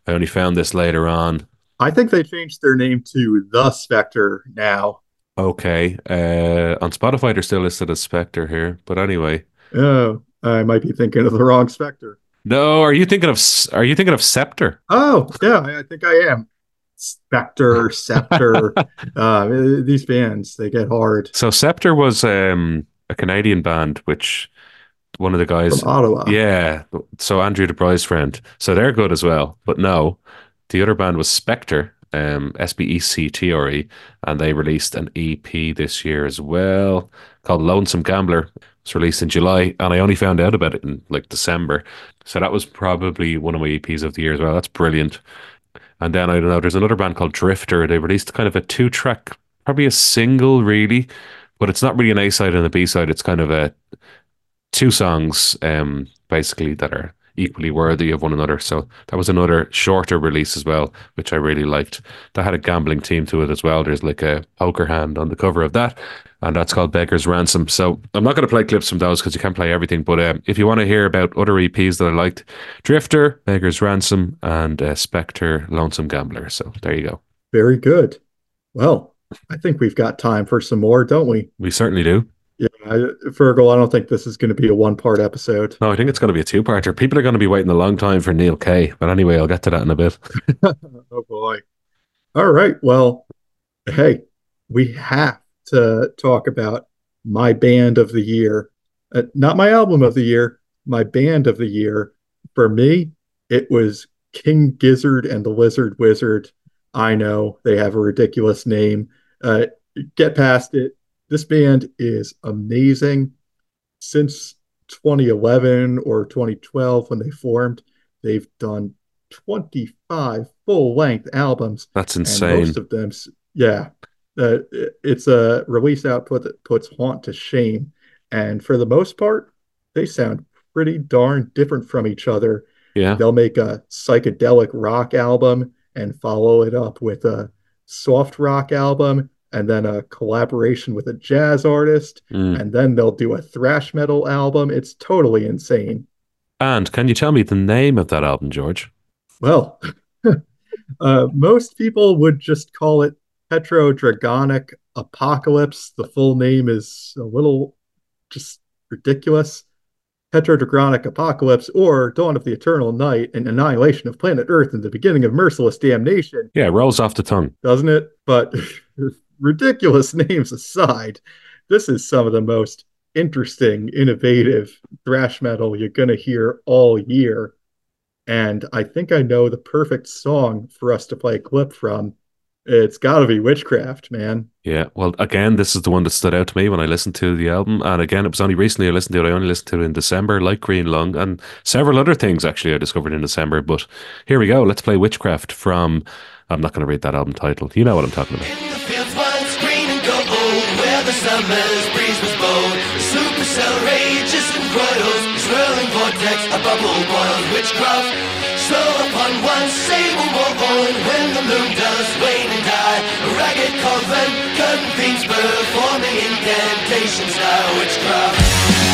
I only found this later on. I think they changed their name to The Spectre now. Okay, uh, on Spotify they're still listed as Spectre here, but anyway. Oh, I might be thinking of the wrong Spectre. No, are you thinking of S- Are you thinking of Scepter? Oh, yeah, I think I am. Spectre, Scepter, uh, these bands, they get hard So Scepter was um, a Canadian band, which one of the guys from Ottawa. Yeah. So Andrew DeBry's friend. So they're good as well. But no, the other band was Spectre, um, S B E C T R E, and they released an EP this year as well called Lonesome Gambler. It's released in July, and I only found out about it in like December. So that was probably one of my EPs of the year as well. That's brilliant. And then I don't know, there's another band called Drifter. They released kind of a two track, probably a single, really, but it's not really an A side and a B side. It's kind of a two songs, um, basically that are equally worthy of one another. So that was another shorter release as well, which I really liked. That had a gambling theme to it as well. There's like a poker hand on the cover of that, and that's called Beggar's Ransom. So I'm not going to play clips from those because you can't play everything. But um, if you want to hear about other EPs that I liked, Drifter, Beggar's Ransom, and uh, Spectre, Lonesome Gambler. So there you go. Very good. Well, I think we've got time for some more, don't we? We certainly do. Yeah, I, Fergal, I don't think this is going to be a one part episode. No, I think it's going to be a two-parter. People are going to be waiting a long time for Neil Kay. But anyway, I'll get to that in a bit. Oh boy. All right. Well, hey, we have to talk about my band of the year. Uh, not my album of the year, my band of the year. For me, it was King Gizzard and the Lizard Wizard. I know they have a ridiculous name. Uh, get past it. This band is amazing. Since 2011 or 2012, when they formed, they've done 25 full length albums. That's insane. most of them, yeah, uh, it's a release output that puts Haunt to shame. And for the most part, they sound pretty darn different from each other. Yeah. They'll make a psychedelic rock album and follow it up with a soft rock album. And then a collaboration with a jazz artist, Mm. and then they'll do a thrash metal album. It's totally insane. And can you tell me the name of that album, George? Well, uh, most people would just call it Petrodragonic Apocalypse. The full name is a little just ridiculous. Petrodragonic Apocalypse or Dawn of the Eternal Night and Annihilation of Planet Earth and the Beginning of Merciless Damnation, Yeah, rolls off the tongue. doesn't it? But ridiculous names aside, this is some of the most interesting, innovative thrash metal you're going to hear all year. And I think I know the perfect song for us to play a clip from. It's got to be Witchcraft, man. Yeah, well, again, this is the one that stood out to me when I listened to the album. And again, it was only recently I listened to it. I only listened to it in December, like Green Lung, and several other things actually I discovered in December. But here we go. Let's play Witchcraft from. I'm not going to read that album title. You know what I'm talking about. Summer's breeze was bold. The supercell rages and royals, a swirling vortex, a bubble boils, witchcraft. Slow upon one sable war when the moon does wane and die. A ragged coven, fiends performing incantations now, witchcraft.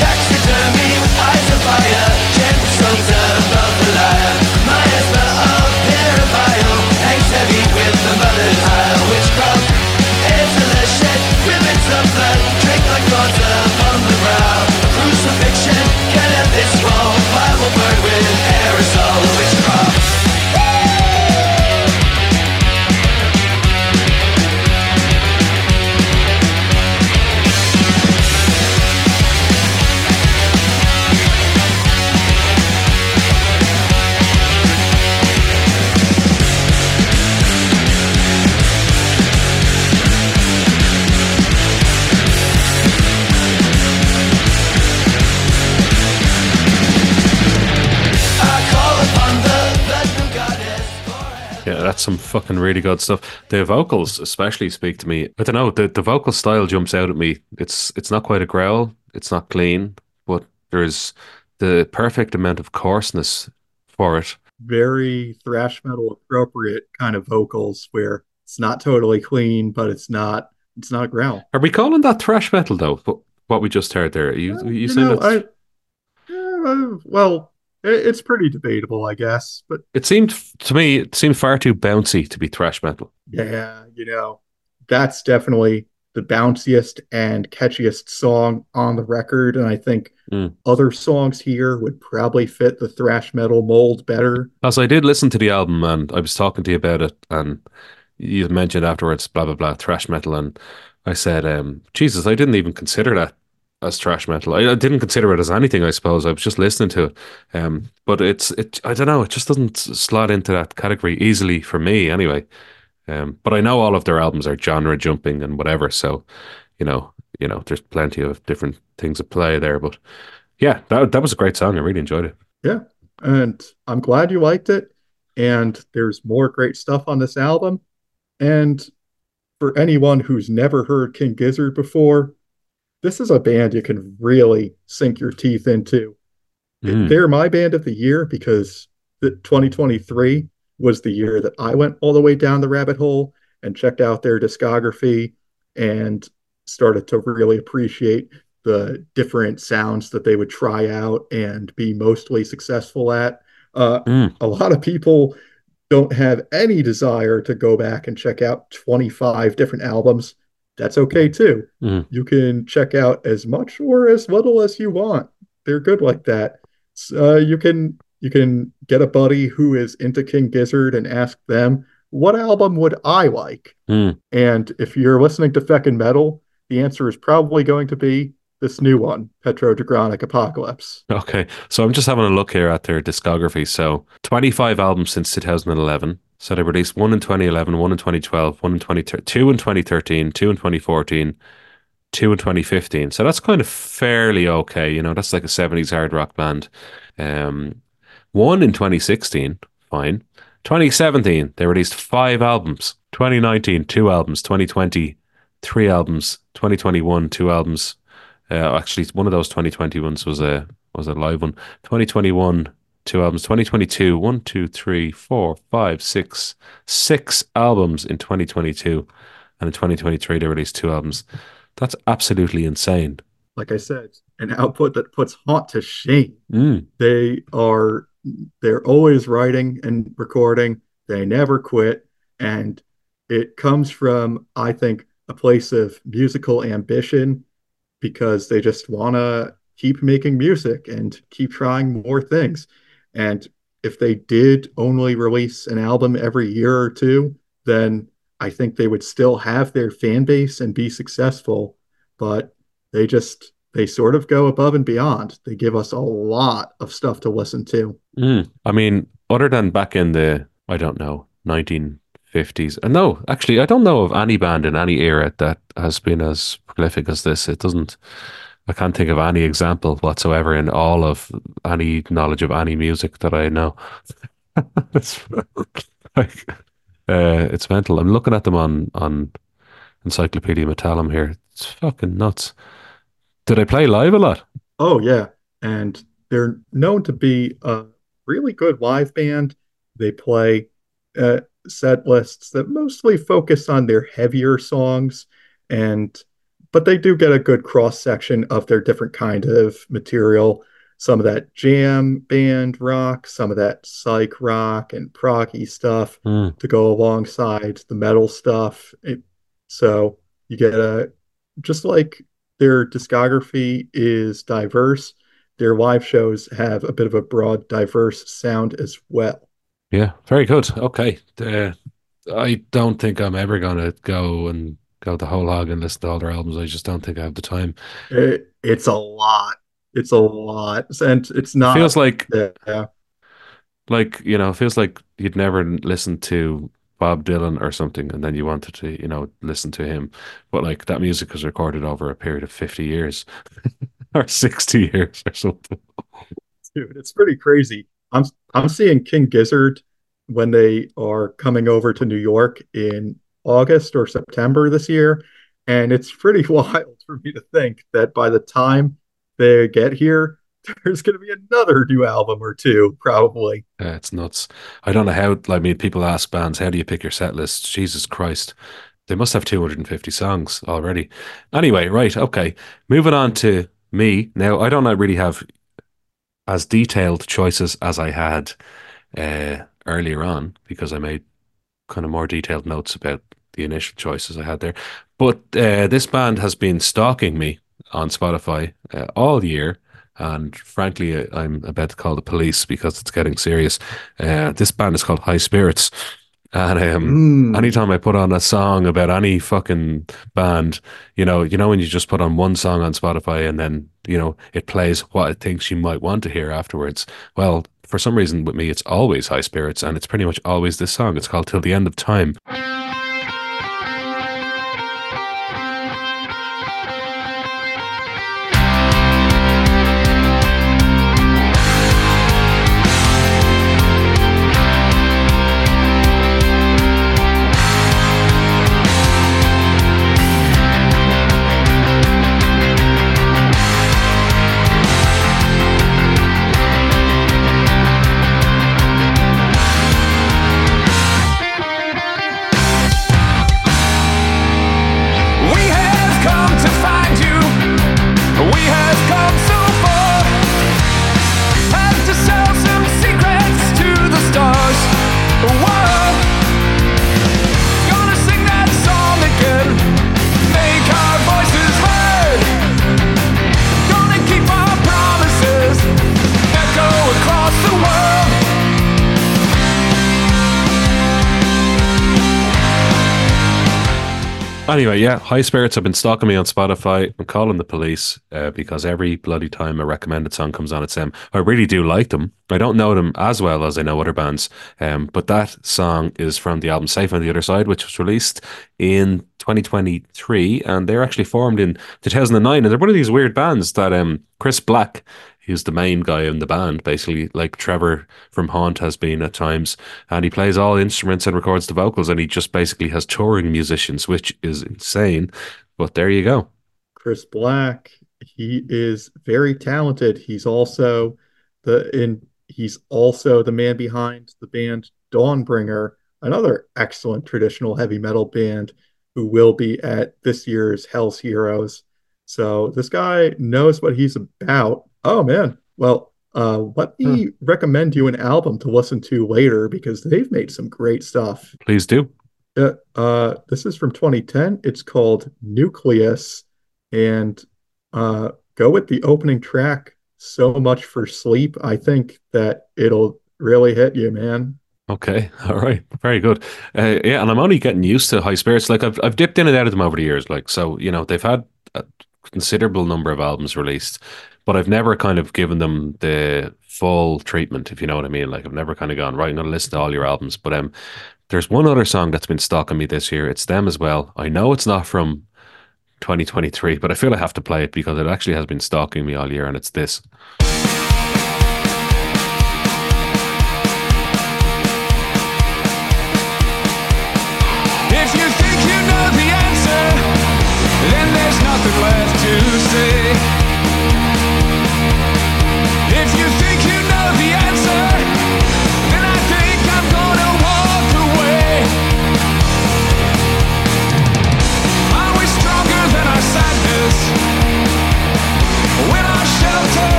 Taxidermy with eyes of fire, gentle drink like upon the. A crucifixion can end this wall, fire will burn with aerosol witchcraft. That's some fucking really good stuff. The vocals, especially, speak to me. I don't know. The the vocal style jumps out at me. It's it's not quite a growl. It's not clean, but there's the perfect amount of coarseness for it. Very thrash metal appropriate kind of vocals where it's not totally clean, but it's not it's not a growl. Are we calling that thrash metal though? What, we just heard there? You Uh, you, you saying know, I, uh, well, it's pretty debatable, I guess. But It seemed to me it seemed far too bouncy to be thrash metal. yeah, you know, that's definitely the bounciest and catchiest song on the record, and I think Mm. other songs here would probably fit the thrash metal mold better. As I did listen to the album and I was talking to you about it, and you mentioned afterwards, blah blah blah, thrash metal, and I said, um, Jesus, I didn't even consider that as thrash metal. I, I didn't consider it as anything. I suppose I was just listening to it, um, but it's it. I don't know. It just doesn't slot into that category easily for me, anyway. Um, but I know all of their albums are genre jumping and whatever, so you know, you know, there's plenty of different things at play there. But yeah, that that was a great song. I really enjoyed it. Yeah, and I'm glad you liked it. And there's more great stuff on this album. And for anyone who's never heard King Gizzard before, this is a band you can really sink your teeth into. Mm. They're my band of the year because the 2023 was the year that I went all the way down the rabbit hole and checked out their discography and started to really appreciate the different sounds that they would try out and be mostly successful at. Uh, Mm. a lot of people don't have any desire to go back and check out 25 different albums. That's okay too. Mm. You can check out as much or as little as you want. They're good like that. Uh, you can you can get a buddy who is into King Gizzard and ask them, what album would I like? Mm. And if you're listening to Feckin' Metal, the answer is probably going to be this new one, Petrodragonic Apocalypse. Okay, so I'm just having a look here at their discography. So 25 albums since 2011. So they released one in 2011, one in 2012, one in 2013, two in 2013, two in 2014, two in 2015. So that's kind of fairly okay. You know, that's like a 70s hard rock band. Um, one in 2016, fine. 2017, they released five albums. 2019, two albums. 2020, three albums. 2021, two albums. Uh, actually, one of those 2020 ones was a was a live one. 2021, two albums. 2022, one, two, three, four, five, six, six albums in 2022. and in 2023 they released two albums. That's absolutely insane. Like I said, an output that puts Haunt to shame. Mm. They are they're always writing and recording. They never quit, and it comes from I think a place of musical ambition because they just want to keep making music and keep trying more things. And if they did only release an album every year or two, then I think they would still have their fan base and be successful. But they just they sort of go above and beyond. They give us a lot of stuff to listen to. Mm. I mean, other than back in the I don't know 1950s, and no, actually, I don't know of any band in any era that has been as prolific as this. It doesn't. I can't think of any example whatsoever in all of any knowledge of any music that I know. it's like, uh, it's mental. I'm looking at them on on Encyclopedia Metallum here. It's fucking nuts. Do they play live a lot? Oh yeah, and they're known to be a really good live band. They play uh, set lists that mostly focus on their heavier songs, and but they do get a good cross section of their different kind of material. Some of that jam band rock, some of that psych rock and proggy stuff Mm. to go alongside the metal stuff. It, so you get a just like their discography is diverse, their live shows have a bit of a broad, diverse sound as well. Yeah, very good. Okay. Uh, I don't think I'm ever gonna go and go the whole hog and listen to all their albums. I just don't think I have the time. It, it's a lot. It's a lot, and it's not. feels like yeah, like you know, feels like you'd never listen to Bob Dylan or something, and then you wanted to, you know, listen to him. But like that music was recorded over a period of 50 years or 60 years or something. dude, it's pretty crazy. I'm I'm seeing King Gizzard when they are coming over to New York in August or September this year, and it's pretty wild for me to think that by the time they get here, there's going to be another new album or two, probably. Yeah, it's nuts. I don't know how. I mean, people ask bands, "How do you pick your set list?" Jesus Christ, they must have 250 songs already. Anyway, right, okay. Moving on to me now. I don't really have as detailed choices as I had uh, earlier on because I made kind of more detailed notes about the initial choices I had there. But uh, this band has been stalking me on Spotify uh, all year. And frankly, I'm about to call the police because it's getting serious. Uh, this band is called High Spirits. And um, Mm. anytime I put on a song about any fucking band, you know, you know when you just put on one song on Spotify and then, you know, it plays what it thinks you might want to hear afterwards. Well, for some reason with me, it's always High Spirits and it's pretty much always this song. It's called Till the End of Time. Anyway, yeah, High Spirits have been stalking me on Spotify. I'm calling the police uh, because every bloody time a recommended song comes on, it's them. I really do like them. I don't know them as well as I know other bands, um, but that song is from the album Safe on the Other Side, which was released in 2023, and they're actually formed in 2009. And they're one of these weird bands that um, Chris Black, who's the main guy in the band, basically like Trevor from Haunt has been at times, and he plays all instruments and records the vocals, and he just basically has touring musicians, which is insane. But there you go. Chris Black, he is very talented. He's also the in he's also the man behind the band Dawnbringer, another excellent traditional heavy metal band who will be at this year's Hell's Heroes. So this guy knows what he's about. Oh man. Well, uh, let me recommend you an album to listen to later because they've made some great stuff. Please do. Uh, uh, this is from 2010. It's called Nucleus, and uh, go with the opening track. So much for sleep. I think that it'll really hit you, man. Okay, all right, very good. Uh, yeah, and I'm only getting used to high spirits. Like I've I've dipped in and out of them over the years. Like so, you know, they've had a considerable number of albums released, but I've never kind of given them the full treatment, if you know what I mean. Like I've never kind of gone right. I'm to listen to all your albums, but um, there's one other song that's been stalking me this year. It's them as well. I know it's not from 2023, but I feel I have to play it because it actually has been stalking me all year, and it's this.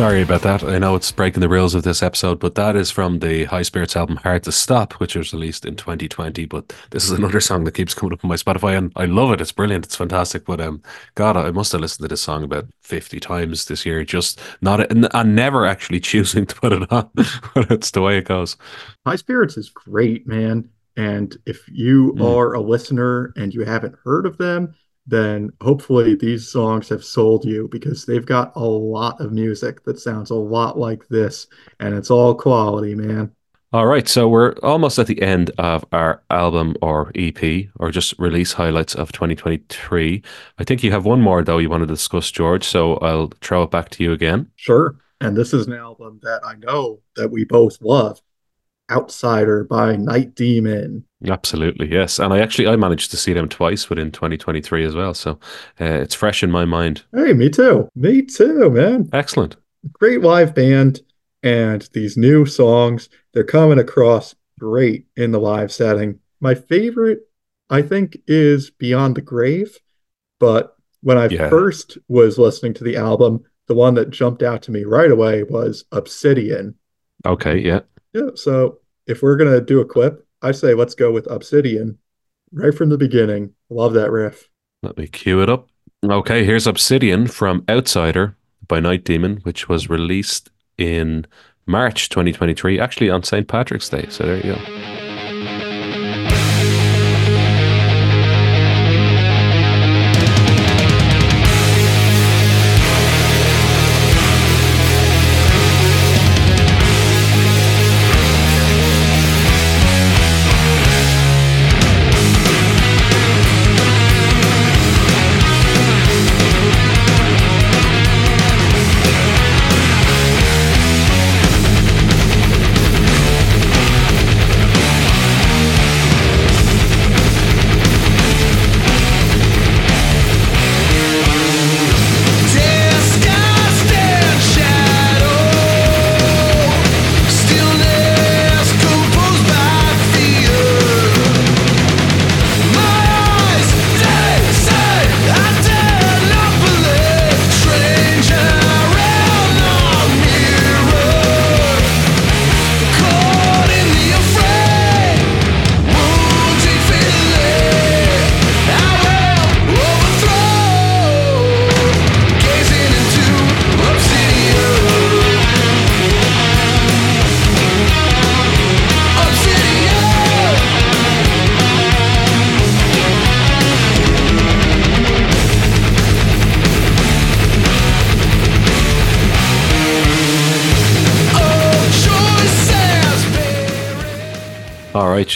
Sorry about that. I know it's breaking the rules of this episode, but that is from the High Spirits album Hard to Stop, which was released in 2020. But this is another song that keeps coming up on my Spotify, and I love it. It's brilliant. It's fantastic. But um, God, I must have listened to this song about 50 times this year, just not and, never actually choosing to put it on. but it's the way it goes. High Spirits is great, man. And if you Mm. are a listener and you haven't heard of them, then hopefully these songs have sold you because they've got a lot of music that sounds a lot like this, and it's all quality, man. All right, so we're almost at the end of our album or EP or just release highlights of 2023. I think you have one more though you want to discuss, George. So I'll throw it back to you again. Sure. And this is an album that I know that we both love. Outsider by Night Demon. Absolutely, yes. And I actually I managed to see them twice within 2023 as well, so uh, it's fresh in my mind. Hey, me too. Me too, man. Excellent. Great live band. And these new songs, they're coming across great in the live setting. My favorite, I think, is Beyond the Grave. But when I Yeah. first was listening to the album, the one that jumped out to me right away was Obsidian. Okay, yeah. Yeah, so if we're gonna do a clip, I say let's go with Obsidian right from the beginning. Love that riff. Let me cue it up. Okay, here's Obsidian from Outsider by Night Demon, which was released in March 2023, actually on St. Patrick's Day. So there you go.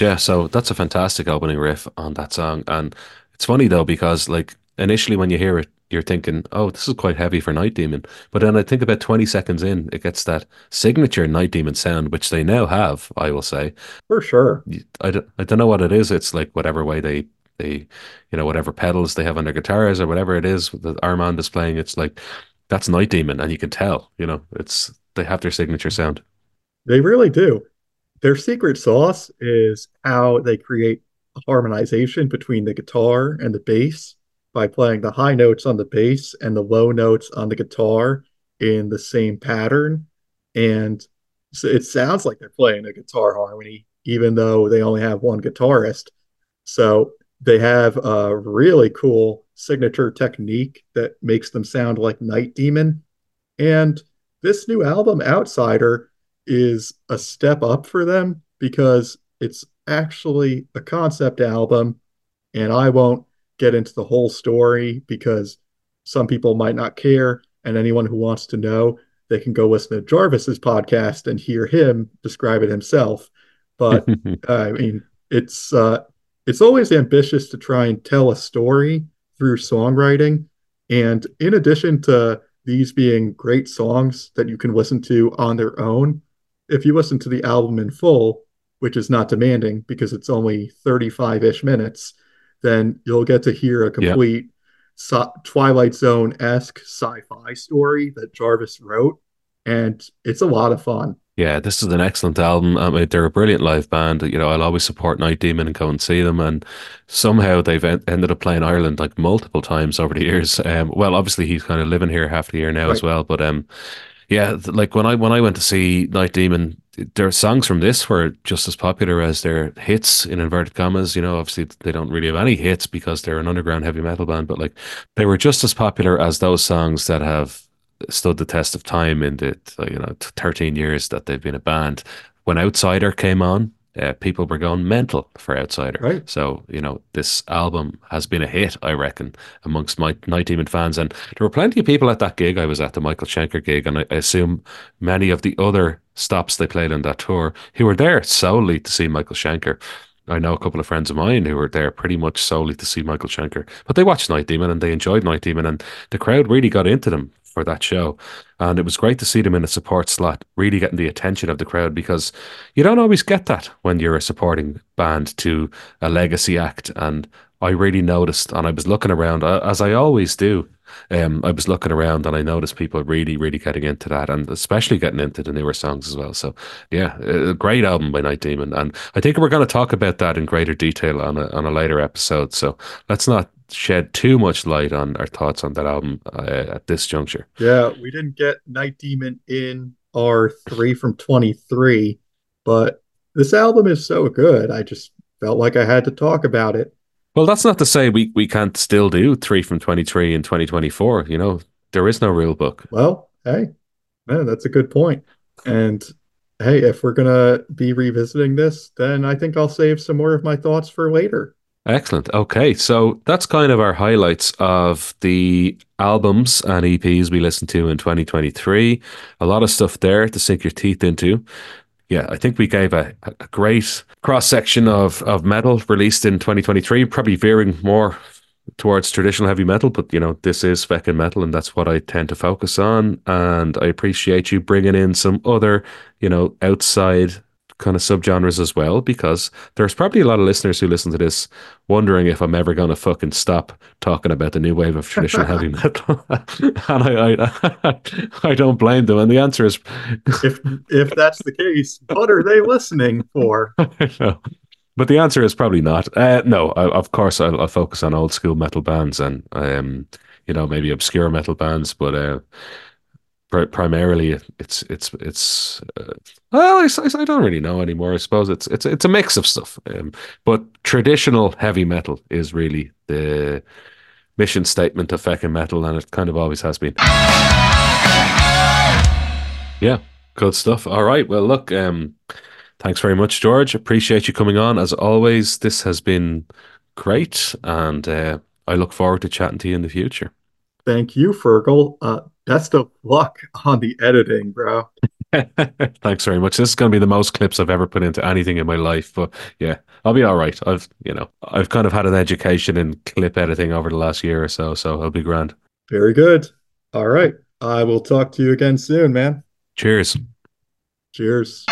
Right, yeah. So that's a fantastic opening riff on that song, and it's funny though because like initially when you hear it, you're thinking, "Oh, this is quite heavy for Night Demon," but then I think about 20 seconds in, it gets that signature Night Demon sound, which they now have. I will say, For sure. I don't, I don't know what it is. It's like whatever way they they, you know, whatever pedals they have on their guitars or whatever it is that Armand is playing, it's like that's Night Demon, and you can tell, you know, it's they have their signature sound. They really do. Their secret sauce is how they create harmonization between the guitar and the bass by playing the high notes on the bass and the low notes on the guitar in the same pattern. And so it sounds like they're playing a guitar harmony, even though they only have one guitarist. So they have a really cool signature technique that makes them sound like Night Demon. And this new album, Outsider, is a step up for them because it's actually a concept album. And I won't get into the whole story because some people might not care. And anyone who wants to know, they can go listen to Jarvis's podcast and hear him describe it himself. But I mean, it's uh, it's always ambitious to try and tell a story through songwriting. And in addition to these being great songs that you can listen to on their own, if you listen to the album in full, which is not demanding because it's only 35 ish minutes, then you'll get to hear a complete so- Twilight Zone esque sci fi story that Jarvis wrote. And it's a lot of fun. Yeah, this is an excellent album. I mean, they're a brilliant live band. You know, I'll always support Night Demon and go and see them. And somehow they've en- ended up playing Ireland like multiple times over the years. Um, well, obviously he's kind of living here half the year now as well. But um, yeah, like when I when I went to see Night Demon, their songs from this were just as popular as their hits in inverted commas. You know, obviously they don't really have any hits because they're an underground heavy metal band, but like they were just as popular as those songs that have stood the test of time in the you know 13 years that they've been a band. When Outsider came on, uh, people were going mental for Outsider. Right. So you know this album has been a hit, I reckon, amongst my Night Demon fans, and there were plenty of people at that gig. I was at the Michael Schenker gig, and I, I assume many of the other stops they played on that tour who were there solely to see Michael Schenker. I know a couple of friends of mine who were there pretty much solely to see Michael Schenker, but they watched Night Demon and they enjoyed Night Demon, and the crowd really got into them for that show. And it was great to see them in a support slot, really getting the attention of the crowd because you don't always get that when you're a supporting band to a legacy act. And I really noticed, and I was looking around, as I always do. Um, I was looking around and I noticed people really, really getting into that, and especially getting into the newer songs as well. So, yeah, a great album by Night Demon, and I think we're going to talk about that in greater detail on a on a later episode. So let's not shed too much light on our thoughts on that album uh, at this juncture. Yeah, we didn't get Night Demon in our three from 23, but this album is so good. I just felt like I had to talk about it. Well, that's not to say we, we can't still do three from 23 in 2024. You know, there is no rule book. Well, hey, man, that's a good point. And hey, if we're gonna be revisiting this, then I think I'll save some more of my thoughts for later. Excellent. Okay, so that's kind of our highlights of the albums and EPs we listened to in 2023. A lot of stuff there to sink your teeth into. Yeah, I think we gave a, a great cross section of, of metal released in 2023, probably veering more towards traditional heavy metal, but you know, this is feckin' metal and that's what I tend to focus on. And I appreciate you bringing in some other, you know, outside kind of subgenres as well, because there's probably a lot of listeners who listen to this wondering if I'm ever going to fucking stop talking about the new wave of traditional heavy metal. and I, I, I don't blame them. And the answer is, If if that's the case, what are they listening for? But the answer is probably not. Uh, no, I, of course I'll, I'll focus on old school metal bands and um, you know maybe obscure metal bands, but uh, primarily it's it's it's uh, well I, I don't really know anymore. I suppose it's it's it's a mix of stuff. Um, but traditional heavy metal is really the mission statement of feckin' metal, and it kind of always has been. Yeah, good stuff. All right. Well, look, um, thanks very much, George. Appreciate you coming on. As always, this has been great, and uh, I look forward to chatting to you in the future. Thank you, Fergal. Uh, best of luck on the editing, bro. thanks very much. This is going to be the most clips I've ever put into anything in my life, but yeah, I'll be all right. I've, you know, I've kind of had an education in clip editing over the last year or so, so I'll be grand. Very good. All right. I will talk to you again soon, man. Cheers. Cheers.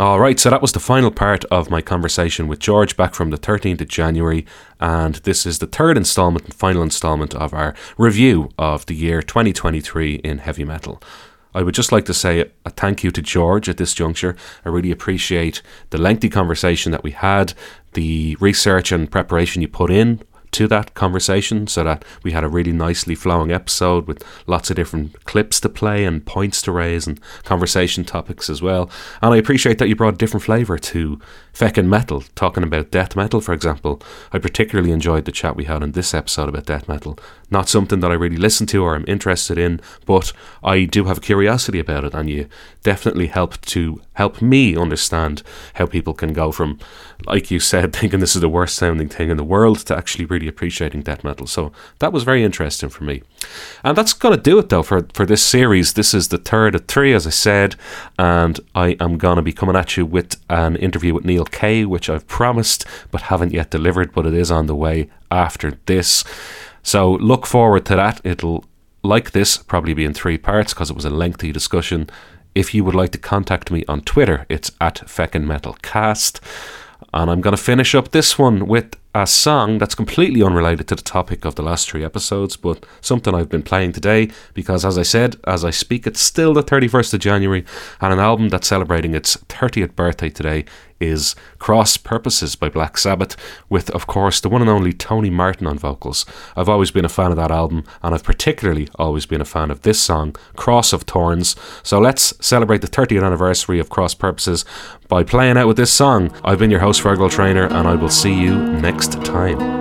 All right, so that was the final part of my conversation with George back from the 13th of January, and this is the third installment and final installment of our review of the year 2023 in heavy metal. I would just like to say a thank you to George at this juncture. I really appreciate the lengthy conversation that we had, the research and preparation you put in to that conversation so that we had a really nicely flowing episode with lots of different clips to play and points to raise and conversation topics as well. And I appreciate that you brought a different flavour to Feckin' Metal, talking about death metal, for example. I particularly enjoyed the chat we had in this episode about death metal. Not something that I really listen to or I'm interested in, but I do have a curiosity about it, and you definitely helped to help me understand how people can go from, like you said, thinking this is the worst sounding thing in the world to actually really appreciating death metal. So that was very interesting for me. And that's going to do it though for, for this series. This is the third of three, as I said, and I am going to be coming at you with an interview with Neal Kay, which I've promised but haven't yet delivered, but it is on the way after this. So look forward to that. It'll, like this, probably be in three parts because it was a lengthy discussion. If you would like to contact me on Twitter, it's at Feckin' Metal Cast. And I'm going to finish up this one with a song that's completely unrelated to the topic of the last three episodes, but something I've been playing today because, as I said, as I speak, it's still the 31st of January, and an album that's celebrating its 30th birthday today is Cross Purposes by Black Sabbath, with, of course, the one and only Tony Martin on vocals. I've always been a fan of that album, and I've particularly always been a fan of this song, Cross of Thorns. So let's celebrate the 30th anniversary of Cross Purposes by playing out with this song. I've been your host, Fergal Trainer, and I will see you next time.